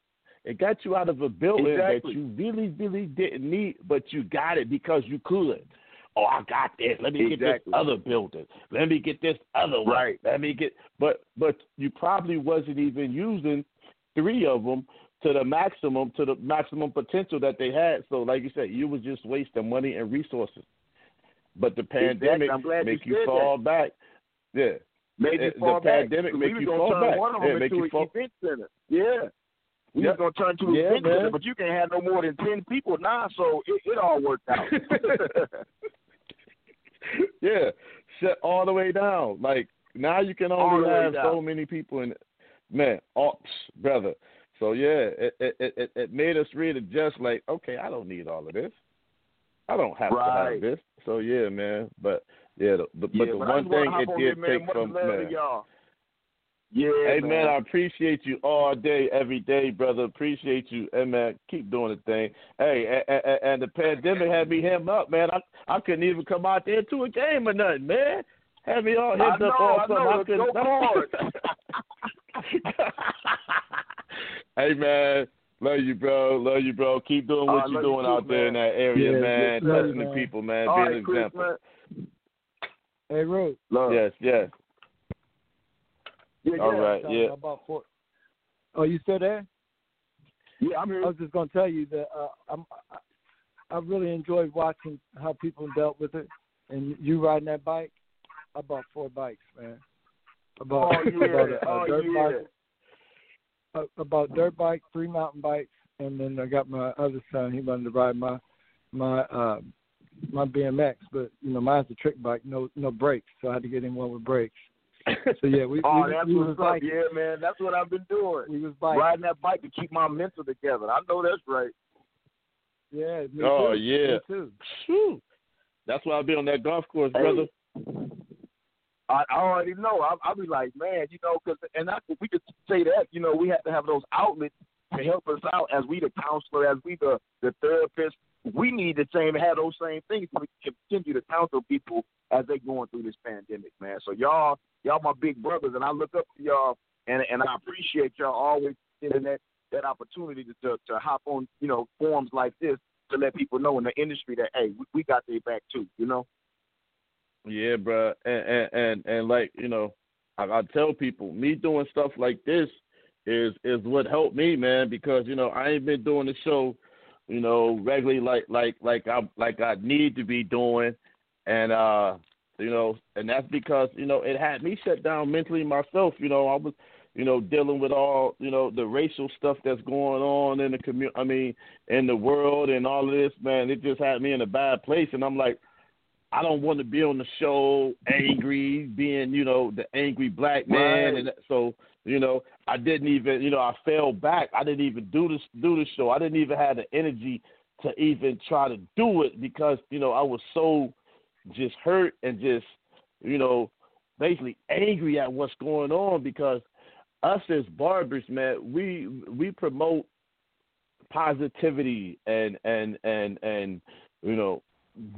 It got you out of a building Exactly. that you really, really didn't need, but you got it because you could. Oh, I got this. Let me get Exactly. this other building. Let me get this other one. Right. Let me get. But but you probably wasn't even using three of them to the maximum to the maximum potential that they had. So like you said, you was just wasting money and resources. But the pandemic I'm make you fall back. Yeah. Made Uh, you the fall back. pandemic make you fall back. one of Yeah, them make into you an fall- event center. Yeah. We Yep. was gonna turn to an Yeah, event man. center, but you can't have no more than ten people now, so it, it all worked out. yeah, shut all the way down. Like now you can only have down. so many people in man, ops, brother. So yeah, it, it it it made us really just like, okay, I don't need all of this. I don't have to have this. So yeah, man. But yeah, the, the, yeah, but the but one thing it did here, take from love man. y'all. Yeah, Hey man. man, I appreciate you all day, every day, brother. Appreciate you, and man, keep doing the thing. Hey, and, and, and the pandemic had me hemmed up, man. I I couldn't even come out there to a game or nothing, man. Had me all I hemmed know, up all I summer. know. couldn't. Go hard. hey man, love you, bro. Love you, bro. Keep doing what I you're love you doing too, out there in that area, Yeah, man. yes, Touching the people, man. All Being right, an Chris, example. man. Hey, Rose. Love. Yes, yes. Yeah, All yeah. right, yeah. About four. Oh, you still there? Yeah, I'm I was just gonna tell you that uh, I'm, I, I really enjoyed watching how people dealt with it, and you riding that bike. I bought four bikes, man. I bought, Oh, I bought a, a Oh, dirt yeah. bike, a- about dirt bike, three mountain bikes, and then I got my other son. He wanted to ride my my uh, my BMX, but you know mine's a trick bike, no no brakes, so I had to get him one with brakes. So yeah, we Oh, we, that's we was what's up. Yeah, man. That's what I've been doing. We was biking. Riding that bike to keep my mental together. I know that's right. Yeah. Me Oh, too. yeah. Me too. Phew. That's why I'll be on that golf course, Hey. brother. I, I already know. I, I'll be like, man, you know, because and I, we could say that, you know, we have to have those outlets to help us out as we the counselor, as we the the therapist. We need the same have those same things so we continue to counsel people as they're going through this pandemic, man. So y'all, y'all my big brothers, and I look up to y'all, and and I appreciate y'all always giving that that opportunity to, to to hop on, you know, forums like this to let people know in the industry that hey, we, we got their back too, you know. Yeah, bro, and and and, and like you know, I, I tell people, me doing stuff like this is is what helped me, man, because you know I ain't been doing the show, you know, regularly like like like I like I need to be doing, and uh, you know, and that's because you know it had me shut down mentally myself. You know, I was, you know, dealing with all you know the racial stuff that's going on in the community. I mean, in the world and all of this, man. It just had me in a bad place, and I'm like. I don't want to be on the show angry, being you know the angry black man, Right. and so you know I didn't even you know I fell back. I didn't even do this do the show. I didn't even have the energy to even try to do it because you know I was so just hurt and just you know basically angry at what's going on because us as barbers, man, we we promote positivity and and and and you know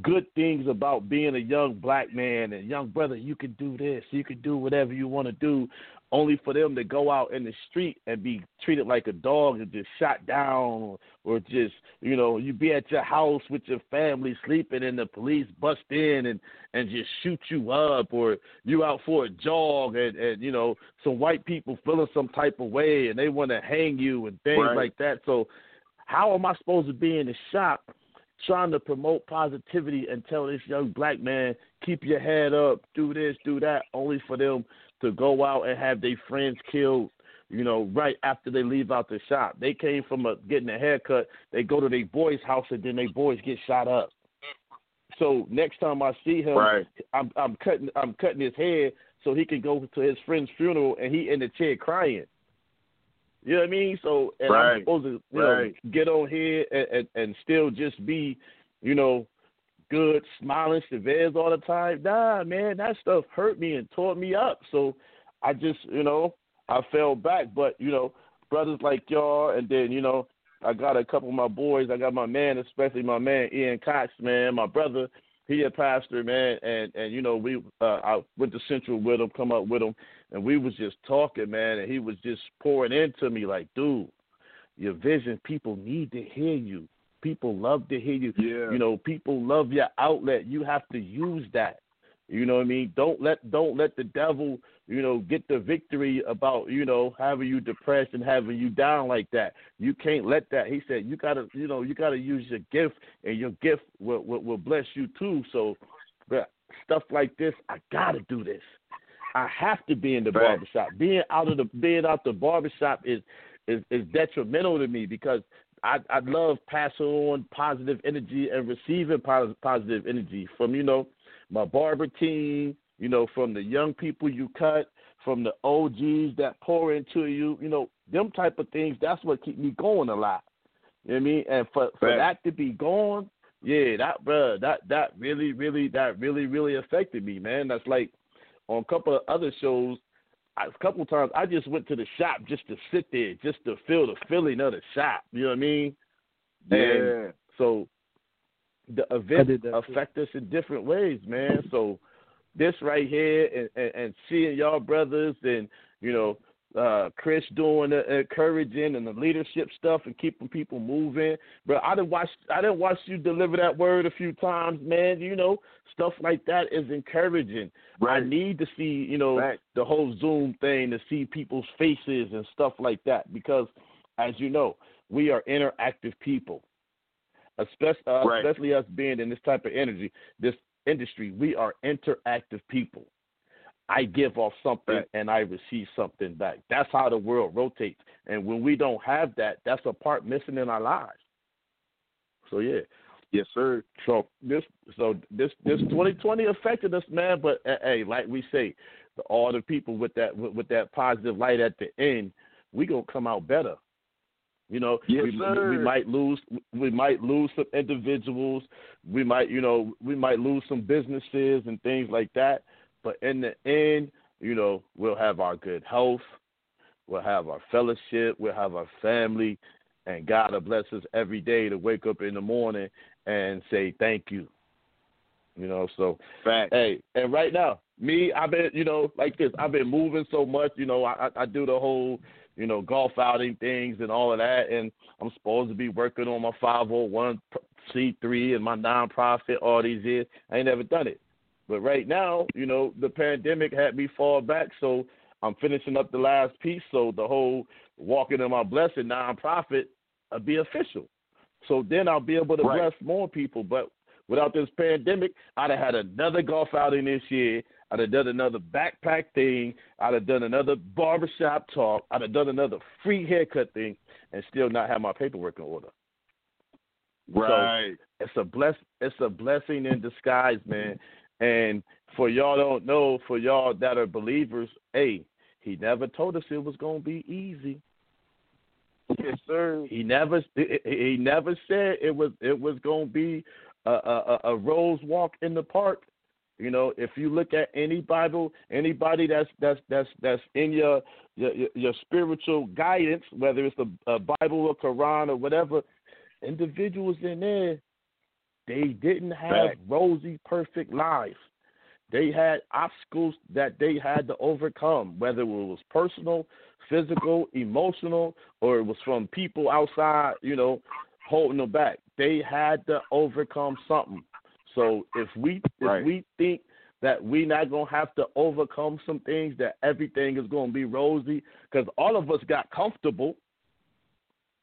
good things about being a young black man and young brother. You can do this. You can do whatever you want to do. Only for them to go out in the street and be treated like a dog and just shot down, or just you know you be at your house with your family sleeping and the police bust in and and just shoot you up, or you out for a jog and and you know some white people feeling some type of way and they want to hang you and things Right. like that. So how am I supposed to be in the shop trying to promote positivity and tell this young black man, keep your head up, do this, do that, only for them to go out and have their friends killed, you know, right after they leave out the shop. They came from a, getting a haircut, they go to their boy's house and then their boys get shot up. So next time I see him, Right. I'm I'm cutting I'm cutting his hair so he can go to his friend's funeral and he in the chair crying. You know what I mean? So and I'm Right. supposed to you Right. know get on here and, and and still just be, you know, good, smiling Chavez all the time. Nah, man, that stuff hurt me and tore me up. So I just, you know, I fell back. But, you know, brothers like y'all and then, you know, I got a couple of my boys. I got my man, especially my man Ian Cox, man, my brother. He a pastor, man, and and you know we uh, I went to Central with him, come up with him, and we was just talking, man, and he was just pouring into me like, dude, your vision, people need to hear you. People love to hear you. Yeah. You know, people love your outlet. You have to use that. You know what I mean? Don't let don't let the devil, you know, get the victory about, you know, having you depressed and having you down like that. You can't let that. He said you gotta, you know, you gotta use your gift and your gift will will, will bless you too. So but stuff like this, I gotta do this. I have to be in the Right. barbershop. Being out of the being out the barbershop is is is detrimental to me because I I love passing on positive energy and receiving positive energy from you know my barber team, you know from the young people you cut, from the OGs that pour into you, you know them type of things. That's what keep me going a lot. You know what I mean? And for for Right. that to be gone, yeah, that bruh, that that really really that really really affected me, man. That's like on a couple of other shows I- a couple of times I just went to the shop just to sit there, just to feel the feeling of the shop. You know what I mean? Yeah. And so the I event did too. affect us in different ways, man. So this right here and, and, and seeing y'all brothers and you know uh Chris doing the encouraging and the leadership stuff and keeping people moving. But I didn't watch I didn't watch you deliver that word a few times, man. You know, stuff like that is encouraging. Right. I need to see, you know, Right. the whole Zoom thing to see people's faces and stuff like that because as you know, we are interactive people. Especially, uh, Right. especially us being in this type of energy, this industry, we are interactive people. I give off something Right. and I receive something back. That's how the world rotates. And when we don't have that, that's a part missing in our lives. So yeah. Yes, sir. So this so this this 2020 affected us, man. But uh, hey, like we say, the, all the people with that with, with that positive light at the end, we gonna come out better. You know, Yes, we, we might lose we might lose some individuals. We might you know we might lose some businesses and things like that. But in the end, you know, we'll have our good health, we'll have our fellowship, we'll have our family, and God will bless us every day to wake up in the morning and say thank you. You know, so Fact. hey, and right now, me, I've been, you know, like this. I've been moving so much. You know, I, I do the whole, you know, golf outing things and all of that, and I'm supposed to be working on my 501c3 and my nonprofit all these years. I ain't never done it, but right now, you know, the pandemic had me fall back, so I'm finishing up the last piece. So the whole walking in my blessing nonprofit will be official. So then I'll be able to Right. bless more people. But without this pandemic, I'd have had another golf outing this year. I'd have done another backpack thing. I'd have done another barbershop talk. I'd have done another free haircut thing, and still not have my paperwork in order. Right. It's a bless. It's a blessing in disguise, man. And for y'all don't know, for y'all that are believers, hey, he never told us it was gonna be easy. yes, sir. He never he never said it was it was going to be a, a a rose walk in the park. You know, if you look at any Bible, anybody that's that's that's that's in your your, your- spiritual guidance, whether it's a Bible or Quran or whatever, individuals in there They didn't have rosy, perfect lives. They had obstacles that they had to overcome, whether it was personal, physical, emotional, or it was from people outside, you know, holding them back. They had to overcome something. So if we if Right. we think that we not gonna have to overcome some things, that everything is gonna be rosy, because all of us got comfortable.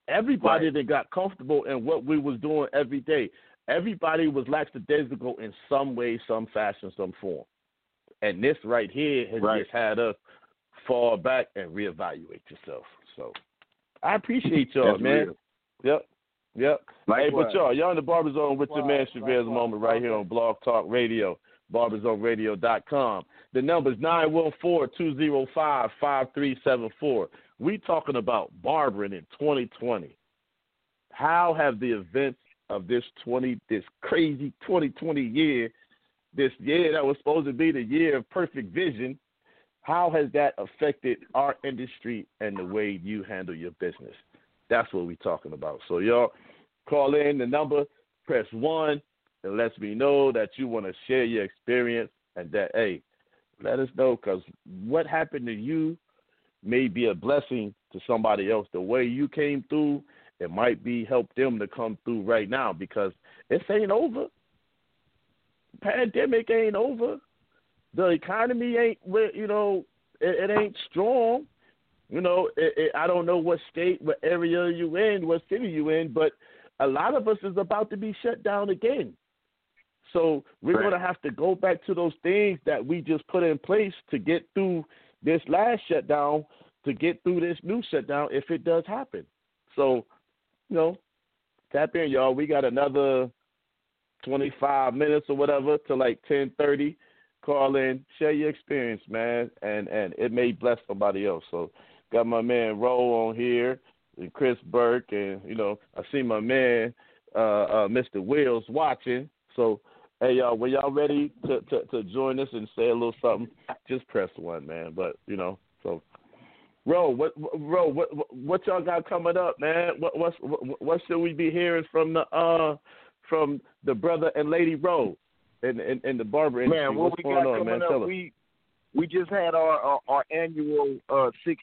Everybody Right. that got comfortable in what we was doing every day. Everybody was lackadaisical in some way, some fashion, some form. And this right here has Right. just had us fall back and reevaluate yourself. So I appreciate y'all, That's man. real. Yep. Yep. Hey, but y'all, y'all in the Barber Zone with your man Likewise, Chavez likewise, Moment right here on Blog Talk Radio, barberzoneradio.com. The number is 914-205-5374. We talking about barbering in 2020. How have the events of this 20 this crazy 2020 year, this year that was supposed to be the year of perfect vision, how has that affected our industry and the way you handle your business? That's what we're talking about. So y'all call in the number, press one, and lets me know that you want to share your experience and that hey, let us know because what happened to you may be a blessing to somebody else. The way you came through, it might be help them to come through right now because this ain't over. Pandemic ain't over. The economy ain't where you know it, it ain't strong. You know, it, it, I don't know what state, what area you in, what city you in, but a lot of us is about to be shut down again. So we're Right. going to have to go back to those things that we just put in place to get through this last shutdown, to get through this new shutdown if it does happen. So, you know, tap in, y'all. We got another 25 minutes or whatever to like 10:30. Call in, share your experience, man, and and it may bless somebody else. So, got my man Roll on here, and Chris Burke, and you know, I see my man uh, uh, Mr. Wills watching. So, hey y'all, when y'all ready to, to to join us and say a little something, just press one, man. But you know. Ro, what, Ro, what, what, what y'all got coming up, man? What, what's, what, what should we be hearing from the, uh, from the brother and lady Ro, in, in, in the barber industry? Man, what What's we going got on, coming man? up? Tell us. We we just had our our, our annual uh, six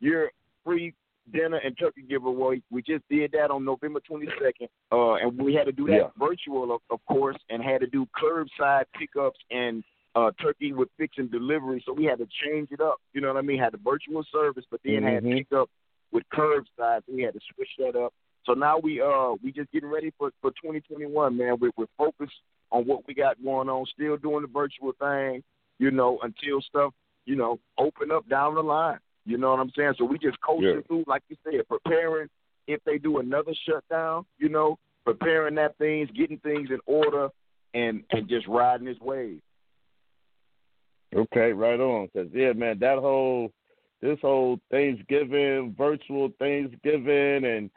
year free dinner and turkey giveaway. We just did that on November twenty second, uh, and we had to do that Yeah. virtual, of, of course, and had to do curbside pickups and uh, turkey with fix and delivery. So we had to change it up. You know what I mean? Had the virtual service, but then had Mhm. pickup with curbside. So we had to switch that up. So now we uh we just getting ready for for 2021, man. We're, we're focused on what we got going on. Still doing the virtual thing, you know, until stuff you know open up down the line. You know what I'm saying? So we just coasting Yeah. through, like you said, preparing if they do another shutdown. You know, preparing that things, getting things in order, and and just riding this wave. Okay, right on. Cause yeah, man, that whole this whole Thanksgiving, virtual Thanksgiving, and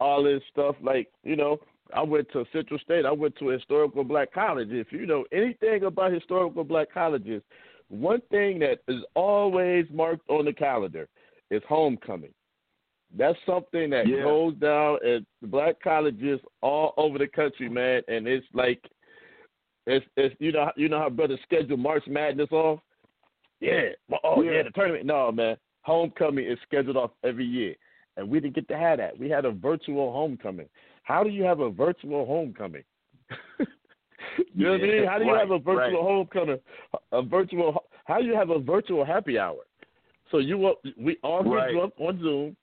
all this stuff. Like you know, I went to Central State. I went to a historical black college. If you know anything about historical black colleges, one thing that is always marked on the calendar is homecoming. That's something that Yeah. goes down at black colleges all over the country, man. And it's like it's it's you know you know how brothers schedule March Madness off. Yeah. Oh yeah. Yeah. the tournament. No, man. Homecoming is scheduled off every year, and we didn't get to have that. We had a virtual homecoming. How do you have a virtual homecoming? you know what I mean? How do you right, have a virtual right. homecoming? A virtual. How do you have a virtual happy hour? So you up- we all get Right. drunk on Zoom,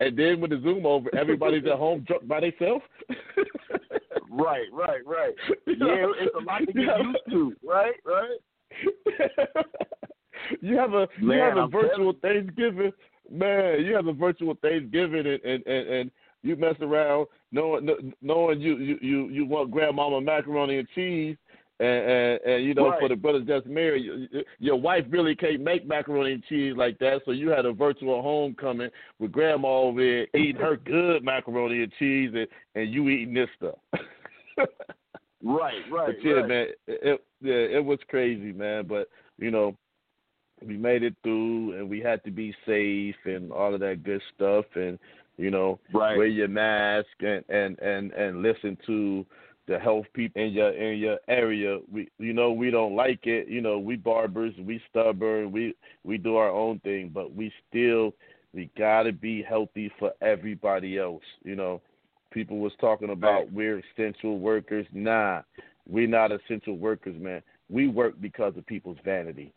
and then when the Zoom over, everybody's at home drunk by themselves. Right, right, right. Yeah, it's a lot to get used to. Right, right. you have a you have a I'm virtual Thanksgiving, man. You have a virtual Thanksgiving, and and and, and you mess around knowing knowing you you you, you want grandmama macaroni and cheese. And, and, and you know, Right. for the brothers just married, you- your wife really can't make macaroni and cheese like that. So you had a virtual homecoming with grandma over there eating her good macaroni and cheese, and, and you eating this stuff. Right, right, But yeah, right. man, it, it yeah, it was crazy, man. But you know, we made it through, and we had to be safe and all of that good stuff, and you know, Right. wear your mask and and and and listen to the health people in your in your area. We you know we don't like it. You know we barbers, we stubborn, we we do our own thing, but we still we gotta be healthy for everybody else. You know, people was talking about Right. we're essential workers. Nah, we're not essential workers, man. We work because of people's vanity.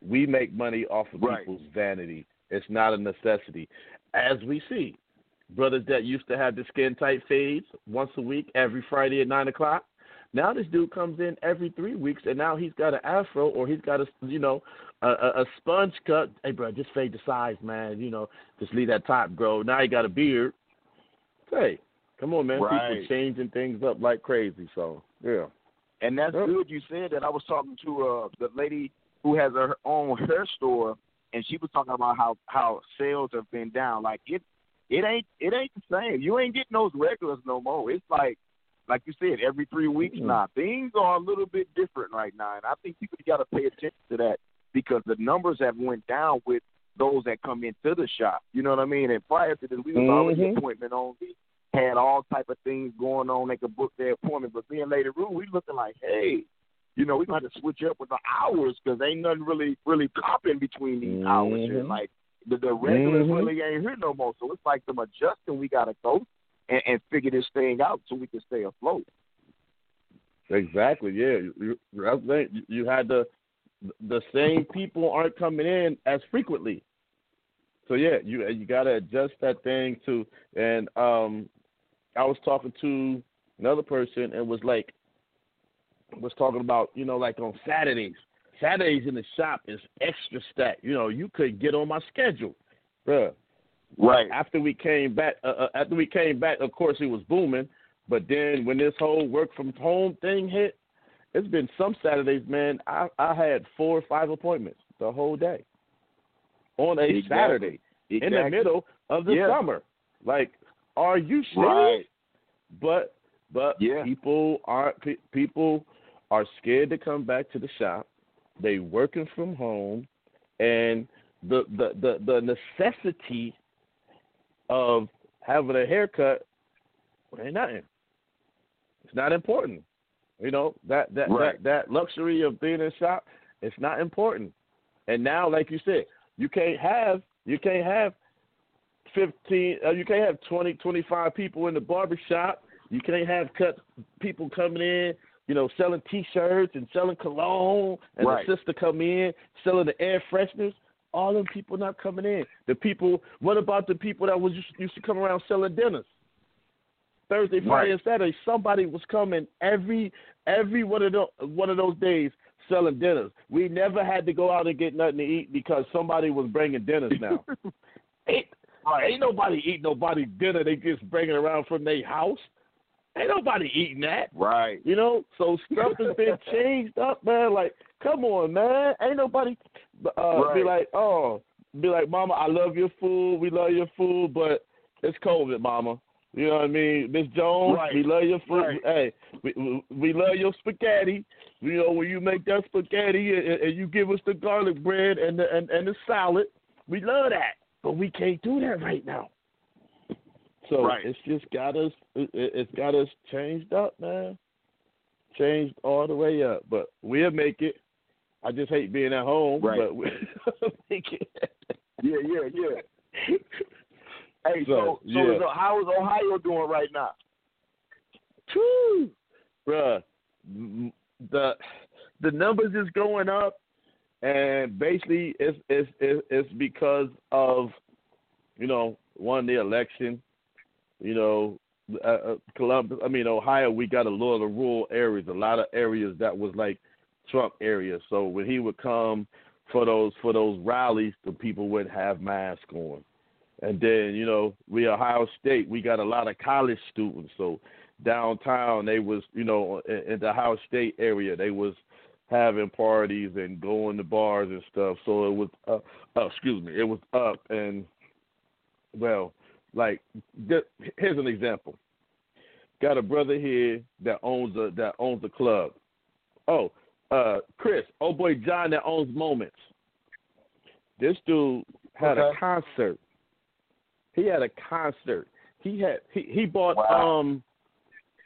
We make money off of Right. people's vanity. It's not a necessity, as we see brothers that used to have the skin tight fades once a week, every Friday at nine o'clock. Now this dude comes in every three weeks, and now he's got an afro or he's got a you know a, a, a sponge cut. Hey, bro, just fade the sides, man. You know, just leave that top grow. Now he got a beard. Hey, come on, man. Right. People changing things up like crazy. So yeah, And that's Yep. good you said that. I was talking to uh the lady who has her own hair store and she was talking about how how sales have been down. Like it it ain't it ain't the same. You ain't getting those regulars no more. It's like like you said, every three weeks Mhm. now. Things are a little bit different right now and I think people gotta pay attention to that because the numbers have went down with those that come into the shop. You know what I mean? And prior to this we was already Mhm. appointment only had all type of things going on. They could book their appointment, but being later room, we looking like, hey, you know, we gonna have to switch up with the hours because ain't nothing really really popping between these hours. Mhm. And like the the regulars Mhm. really ain't here no more. So it's like some adjusting we gotta go and, and figure this thing out so we can stay afloat. exactly. Yeah, you, you, you had the the same people aren't coming in as frequently. So yeah, you you gotta adjust that thing to. And um, I was talking to another person and was like, was talking about you know like on Saturdays. Saturdays in the shop is extra stacked. You know, you could get on my schedule, bruh. Right. After we came back, uh, uh, after we came back, of course it was booming. But then when this whole work from home thing hit, it's been some Saturdays, man. I I had four or five appointments the whole day on a Exactly. Saturday in the middle of the Yeah. summer. Like, are you serious? Right. But but Yeah. people are pe- people are scared to come back to the shop. They working from home, and the the the, the necessity of having a haircut ain't nothing. It's not important. You know that that Right. that that luxury of being in shop. It's not important. And now, like you said, you can't have you can't have fifteen. Uh, you can't have twenty twenty five people in the barber shop. You can't have cut people coming in. You know, selling T-shirts and selling cologne, and Right. the sister come in selling the air fresheners. All them people not coming in. The people. What about the people that was used, used to come around selling dinners? Thursday, Friday, Right. and Saturday, somebody was coming every every one of those one of those days selling dinners. We never had to go out and get nothing to eat because somebody was bringing dinners now. ain't, ain't nobody eat nobody dinner. They just bring it around from their house. Ain't nobody eating that. Right. You know, so stuff has been changed up, man. Like, come on, man. Ain't nobody uh, be like, oh, be like, Mama, I love your food. We love your food, but it's COVID, Mama. You know what I mean, Miss Jones? Right. We love your food. Right. Hey, we, we we love your spaghetti. You know, when you make that spaghetti and, and you give us the garlic bread and the and, and the salad, we love that. But we can't do that right now. So Right. it's just got us. It, it- it's got us changed up, man. Changed all the way up, but we'll make it. I just hate being at home, Right. but we'll make it. Yeah, yeah, yeah. Hey, so So, so, yeah. is, how is Ohio doing right now? Whew, bruh, the the numbers is going up, and basically it's it's it's because of you know one the election, you know. Uh, uh, Columbus, I mean Ohio, we got a lot of rural areas, a lot of areas that was like Trump areas. So when he would come for those for those rallies, the people wouldn't have masks on. And then, you know, we Ohio State, we got a lot of college students. So downtown they was, you know, in, in the Ohio State area, they was having parties and going to bars and stuff. So it was uh, uh excuse me, it was up and well, like here's an example. Got a brother here that owns a that owns a club. Oh, uh Chris, oh boy John that owns Moments. This dude had a concert. He had a concert. He had he, he bought Wow. um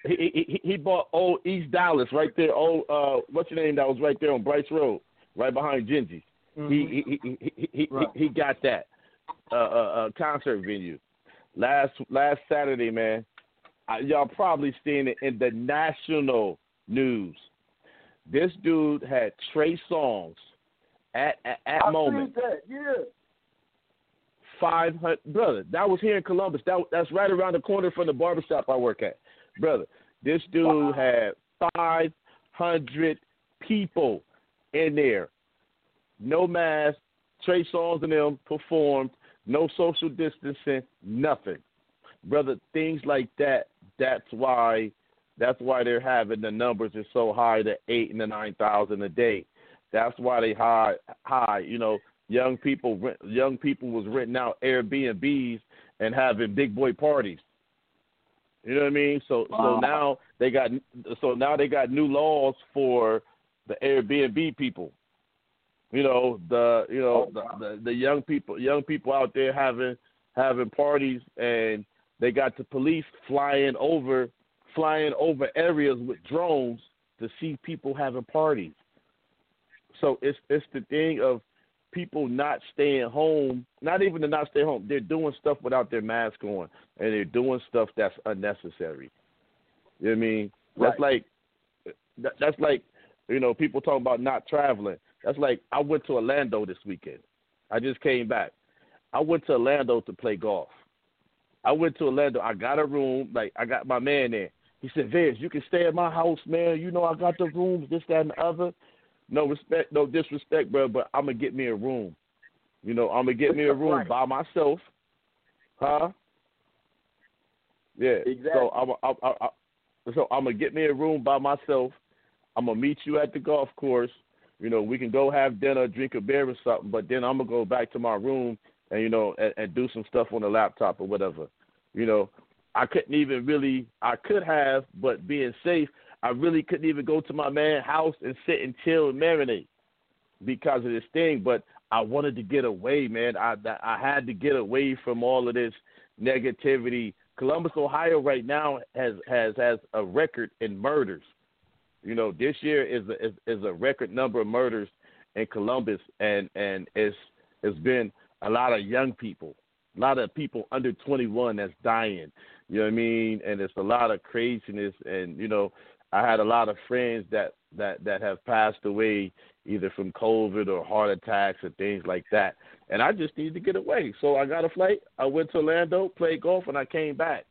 he, he he bought old East Dallas right there. Old uh, what's your name? That was right there on Brice Road, right behind Gingy's. Mm-hmm. He, he he he he Right. he, he got that uh, uh, uh, concert venue last last Saturday, man. I, y'all probably seen it in the national news. This dude had Trey Songz at at, at I moment seen that, yeah. five hundred brother. That was here in Columbus. That that's right around the corner from the barbershop I work at, brother. This dude had five hundred people in there, no mask. Trey Songz and them performed, no social distancing, nothing, brother. Things like that. That's why. That's why they're having the numbers is so high, the eight and the nine thousand a day. That's why they high high. You know, young people young people was renting out Airbnbs and having big boy parties. You know what I mean? So so now they got so now they got new laws for the Airbnb people. You know the you know oh, the, the the young people young people out there having having parties and they got the police flying over flying over areas with drones to see people having parties. So it's it's the thing of people not staying home, not even to not stay home. They're doing stuff without their mask on, and they're doing stuff that's unnecessary. You know what I mean? That's like that, that's like you know people talking about not traveling. That's like I went to Orlando this weekend. I just came back. I went to Orlando to play golf. I went to Orlando. I got a room. Like I got my man there. He said, "Viz, you can stay at my house, man. You know I got the rooms, this, that, and the other." No respect, no disrespect, bro, but I'm gonna get me a room. You know, I'm gonna get me a room Right. by myself, huh? Yeah. Exactly. So I'm, I, I, I, so I'm gonna get me a room by myself. I'm gonna meet you at the golf course. You know, we can go have dinner, drink a beer or something. But then I'm gonna go back to my room and you know and, and do some stuff on the laptop or whatever. You know, I couldn't even really. I could have, but being safe, I really couldn't even go to my man's house and sit and chill and marinate because of this thing. But I wanted to get away, man. I I had to get away from all of this negativity. Columbus, Ohio, right now has has has a record in murders. You know, this year is a, is, is a record number of murders in Columbus, and and it's it's been a lot of young people, a lot of people under 21 that's dying. You know what I mean? And it's a lot of craziness, and you know, I had a lot of friends that that that have passed away either from COVID or heart attacks or things like that. And I just needed to get away, so I got a flight. I went to Orlando, played golf, and I came back.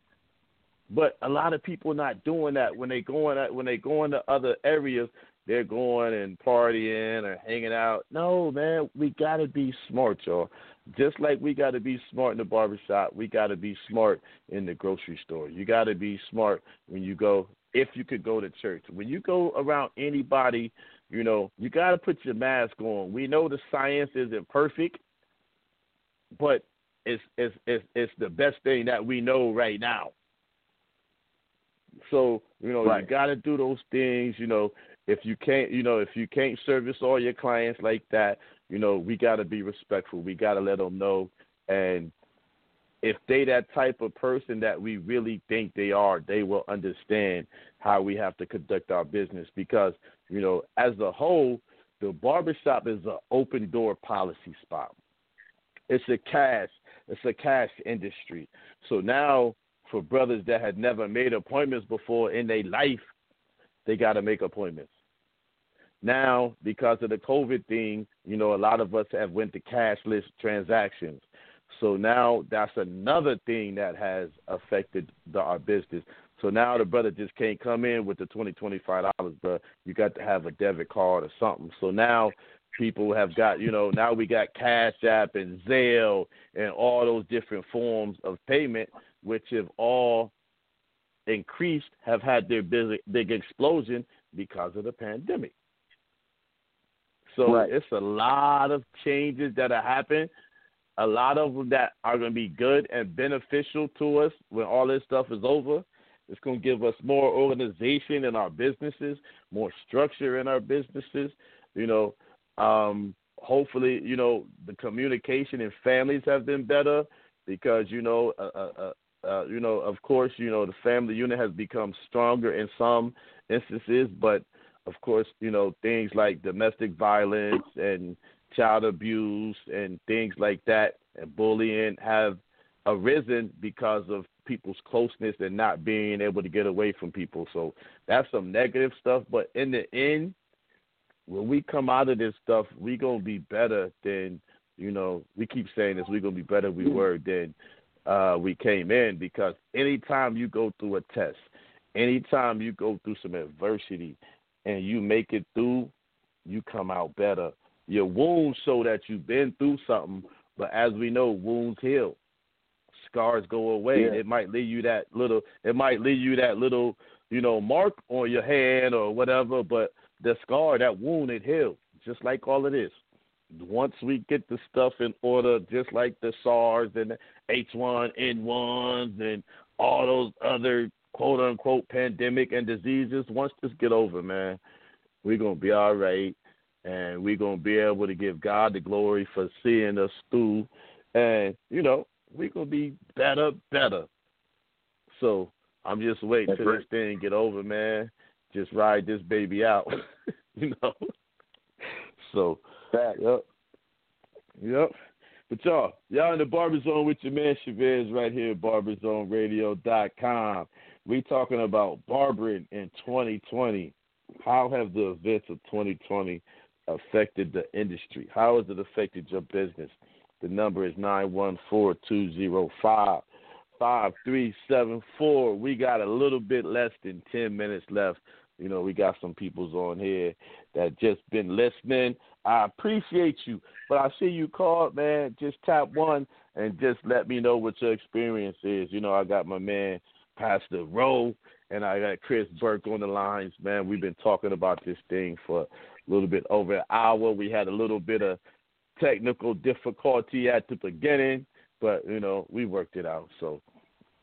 But a lot of people not doing that when they going at, when they going to other areas. They're going and partying or hanging out. No, man, we gotta be smart, y'all. Just like we gotta be smart in the barbershop, we gotta be smart in the grocery store. You gotta be smart when you go. If you could go to church, when you go around anybody, you know you gotta put your mask on. We know the science isn't perfect, but it's it's it's, it's the best thing that we know right now. So you know Right. you got to do those things. You know if you can't you know if you can't service all your clients like that, you know we got to be respectful. We got to let them know. And if they that type of person that we really think they are, they will understand how we have to conduct our business. Because you know as a whole, the barbershop is an open door policy spot. It's a cash. It's a cash industry. So now for brothers that had never made appointments before in their life, they got to make appointments. Now, because of the COVID thing, you know, a lot of us have went to cashless transactions. So now that's another thing that has affected the, our business. So now the brother just can't come in with the twenty twenty five dollars, bro. You got to have a debit card or something. So now people have got, you know, now we got Cash App and Zelle and all those different forms of payment, which have all increased, have had their big, big explosion because of the pandemic. So Right. it's a lot of changes that are happening. A lot of them that are going to be good and beneficial to us when all this stuff is over. It's going to give us more organization in our businesses, more structure in our businesses. You know, um, hopefully, you know, the communication in families have been better because you know a, a, uh, you know, of course, you know, the family unit has become stronger in some instances, but of course, you know, things like domestic violence and child abuse and things like that and bullying have arisen because of people's closeness and not being able to get away from people. So that's some negative stuff. But in the end, when we come out of this stuff, we gonna be better than you know. We keep saying this. We gonna be better we were than uh, we came in because anytime you go through a test, anytime you go through some adversity, and you make it through, you come out better. Your wounds show that you've been through something, but as we know, wounds heal. Scars go away. Yeah. It might leave you that little. It might leave you that little, you know, mark on your hand or whatever. But the scar, that wound, it heals, just like all of this. Once we get the stuff in order, just like the SARS and the H1N1s and all those other quote unquote pandemic and diseases, once this get over, man, we're gonna be all right and we're gonna be able to give God the glory for seeing us through and you know, we're gonna be better, better. So I'm just waiting That's till right. this thing get over, man. Just ride this baby out. you know. So Fact. Yep. Yep. But y'all, y'all in the Barber Zone with your man Chavez right here at barberzoneradio.com. We talking about barbering in 2020. How have the events of 2020 affected the industry? How has it affected your business? The number is 914-205 5374. We got a little bit less than 10 minutes left. You know, we got some peoples on here that just been listening. I appreciate you. But I see you called, man. Just tap one and just let me know what your experience is. You know, I got my man Pastor Rowe and I got Chris Burke on the lines, man. We've been talking about this thing for a little bit over an hour. We had a little bit of technical difficulty at the beginning, but you know, we worked it out. So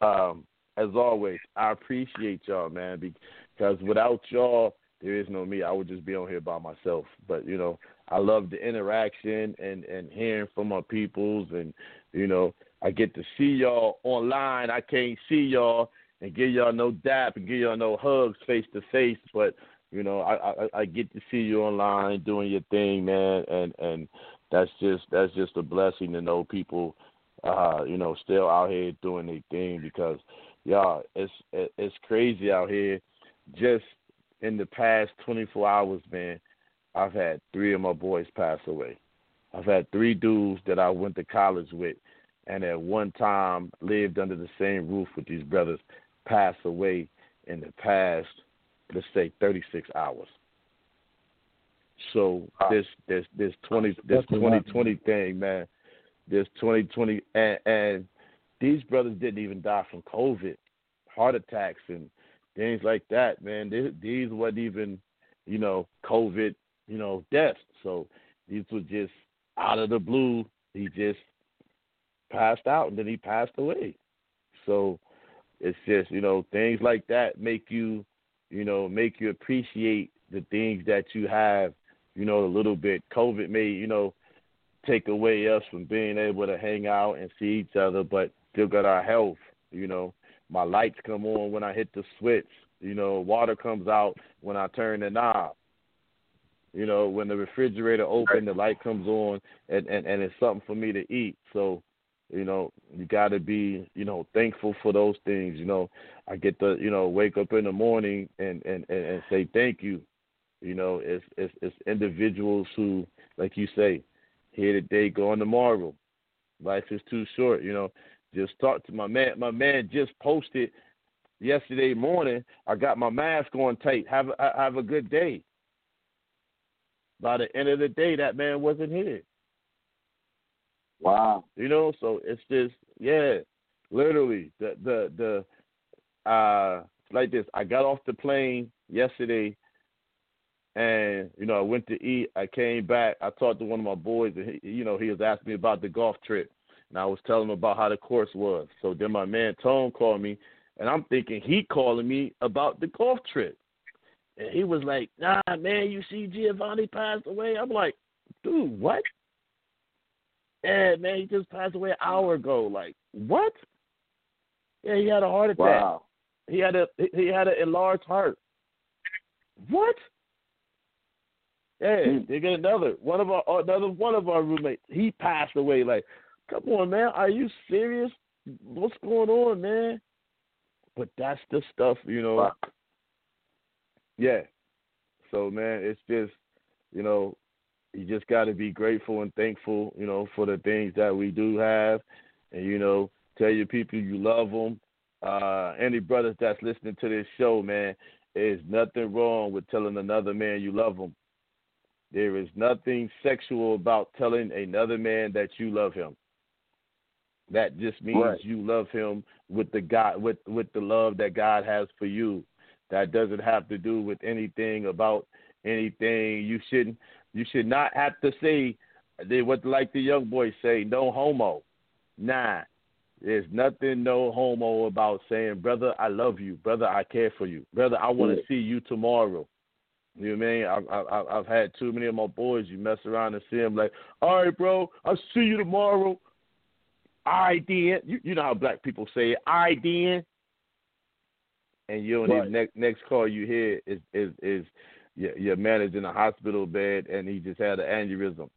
um as always, I appreciate y'all, man, because without y'all, there is no me. I would just be on here by myself. But you know, I love the interaction and and hearing from my peoples, and you know, I get to see y'all online. I can't see y'all and give y'all no dap and give y'all no hugs face to face, but you know, I, I I get to see you online doing your thing, man, and and that's just that's just a blessing to know people, uh, you know, still out here doing their thing because y'all, it's it's crazy out here. Just in the past 24 hours, man, I've had three of my boys pass away. I've had three dudes that I went to college with, and at one time lived under the same roof with these brothers, pass away in the past, let's say, 36 hours. So this this this 20 this That's a lot, 2020 thing, man, this 2020 and, and these brothers didn't even die from COVID, heart attacks and things like that, man. These, these wasn't even, you know, COVID, you know, deaths. So these were just out of the blue. He just passed out and then he passed away. So it's just, you know, things like that make you, you know, make you appreciate the things that you have, you know, a little bit. COVID may, you know, take away us from being able to hang out and see each other, but still got our health, you know. My lights come on when I hit the switch. You know, water comes out when I turn the knob. You know, when the refrigerator open, the light comes on, and, and and it's something for me to eat. So, you know, you got to be, you know, thankful for those things. You know, I get to, you know, wake up in the morning and and and, and say thank you. You know, it's it's it's individuals who, like you say, here today, gone tomorrow. Life is too short. You know, just talk to my man. My man just posted yesterday morning. I got my mask on tight. Have a, have a good day. By the end of the day, that man wasn't here. Wow. You know, so it's just yeah, literally the the the uh like this. I got off the plane yesterday, and you know I went to eat. I came back. I talked to one of my boys, and he, you know he was asking me about the golf trip, and I was telling him about how the course was. So then my man Tone called me, and I'm thinking he calling me about the golf trip, and he was like, "Nah, man, you see Giovanni passed away." I'm like, "Dude, what?" Yeah, man, he just passed away an hour ago. Like, what? Yeah, he had a heart attack. Wow. He had a he had an enlarged heart. What? Hey, Hmm. they get another one of our another one of our roommates. He passed away. Like, come on, man, are you serious? What's going on, man? But that's the stuff, you know. Wow. Yeah. So man, it's just, you know, you just got to be grateful and thankful, you know, for the things that we do have, and you know, tell your people you love them. Uh, any brothers that's listening to this show, man, there's nothing wrong with telling another man you love him. There is nothing sexual about telling another man that you love him. That just means Right. you love him with the God with with the love that God has for you. That doesn't have to do with anything about anything. You shouldn't you should not have to say they what like the young boys say, no homo. Nah. There's nothing no homo about saying, Brother, I love you. Brother, I care for you. Brother, I want to see you tomorrow. You know what I mean? I've, I've I've had too many of my boys. You mess around and see them like, all right, bro, I'll see you tomorrow. I did. You, you know how black people say it. I did. And you don't Right. next next call you hear is is is your, your man is in a hospital bed and he just had an aneurysm.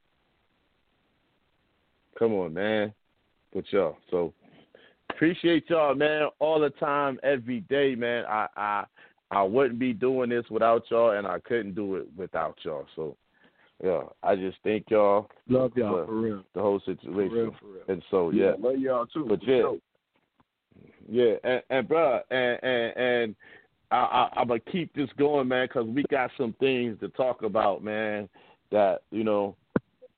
Come on, man. But y'all, so appreciate y'all, man, all the time, every day, man. I I I wouldn't be doing this without y'all, and I couldn't do it without y'all. So, yeah, I just thank y'all Love y'all for for real. the whole For situation. real, for real. And so, yeah, love y'all too. But yeah. sure. yeah, and, and bruh, and and and I, I, I'm gonna keep this going, man, because we got some things to talk about, man. That you know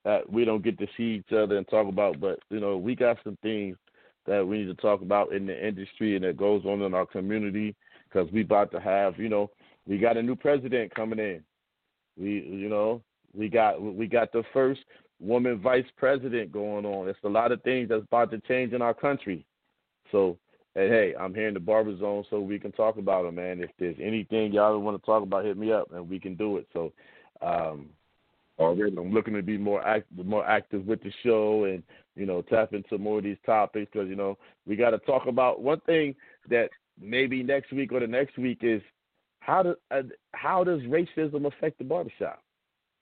that we don't get to see each other and talk about, but you know we got some things that we need to talk about in the industry and that goes on in our community because we about to have, you know, we got a new president coming in. We, you know, we got we got the first woman vice president going on. It's a lot of things that's about to change in our country. So, and hey, I'm here in the barber zone so we can talk about it, man. If there's anything y'all want to talk about, hit me up and we can do it. So, um, Already. I'm looking to be more active, more active with the show, and you know, tap into more of these topics because you know we got to talk about one thing that maybe next week or the next week is how does uh, how does racism affect the barbershop?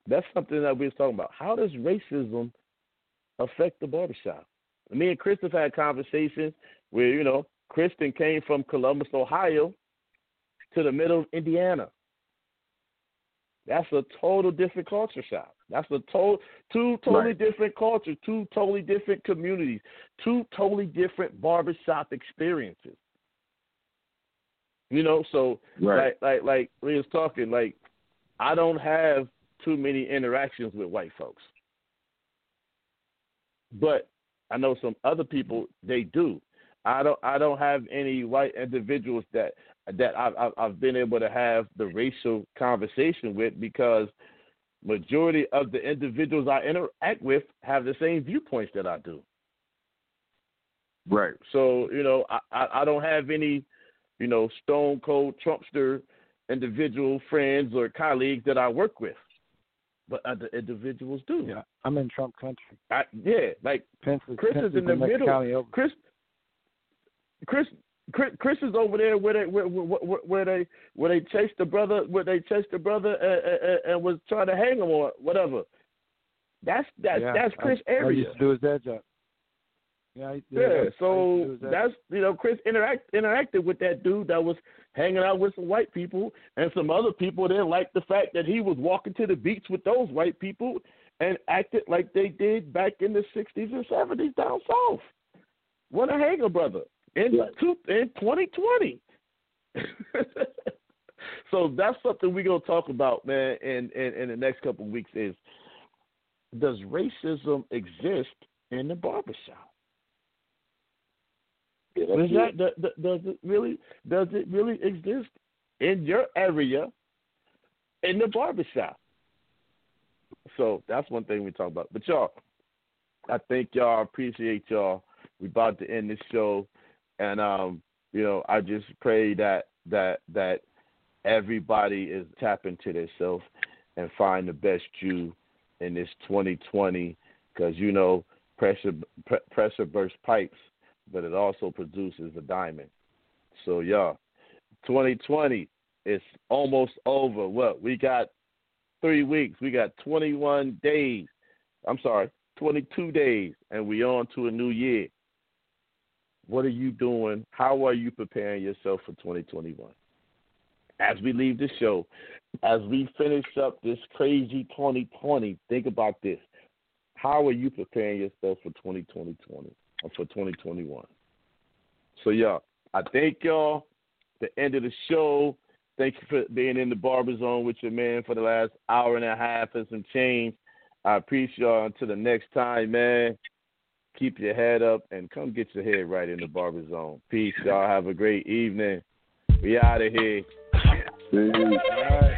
That's something that we was talking about. How does racism affect the barbershop? Me and Christopher had conversations where you know Kristen came from Columbus, Ohio, to the middle of Indiana. That's a total different culture shock. That's a total two totally Right. different cultures, two totally different communities, two totally different barbershop experiences. You know, so Right. like like like we was talking, like I don't have too many interactions with white folks. But I know some other people they do. I don't I don't have any white individuals that that I've I've- I've been able to have the racial conversation with because majority of the individuals I interact with have the same viewpoints that I do. Right. So you know I I, I don't have any you know stone cold Trumpster individual friends or colleagues that I work with, but other individuals do. Yeah, I'm in Trump country. I, yeah, like Pence is, Chris Pence is in the the next middle. county. Chris, Chris, Chris, Chris is over there where they where, where, where they where they chased the brother where they chased the brother and, and, and was trying to hang him or whatever. That's that's yeah, that's Chris I, I used to do his dad job. Yeah, I, Yeah, I- I used to so do his dad that's you know Chris interact interacted with that dude that was hanging out with some white people and some other people didn't like the fact that he was walking to the beach with those white people and acted like they did back in the sixties and seventies down south. What a hanger brother in Yeah. two, in twenty twenty. so that's something we're gonna talk about, man, in, in, in the next couple of weeks is does racism exist in the barbershop? Yeah, Does that does, does it really does it really exist in your area in the barbershop? So that's one thing we talk about. But y'all, I thank y'all, appreciate y'all. We about to end this show, and um, you know, I just pray that that that everybody is tapping to themselves and find the best you in this 2020, because you know, pressure pre- pressure burst pipes but it also produces a diamond. So, yeah, 2020 is almost over. What? We got three weeks. We got 21 days. I'm sorry, 22 days, and we on to a new year. What are you doing? How are you preparing yourself for 2021? As we leave the show, as we finish up this crazy 2020, think about this. How are you preparing yourself for 2020 or uh, for 2021? So, yeah, I thank y'all. The end of the show. Thank you for being in the barber zone with your man for the last hour and a half and some change. I appreciate y'all. Until the next time, man. Keep your head up and come get your head right in the barber zone. Peace, y'all. Have a great evening. We out of here. Peace.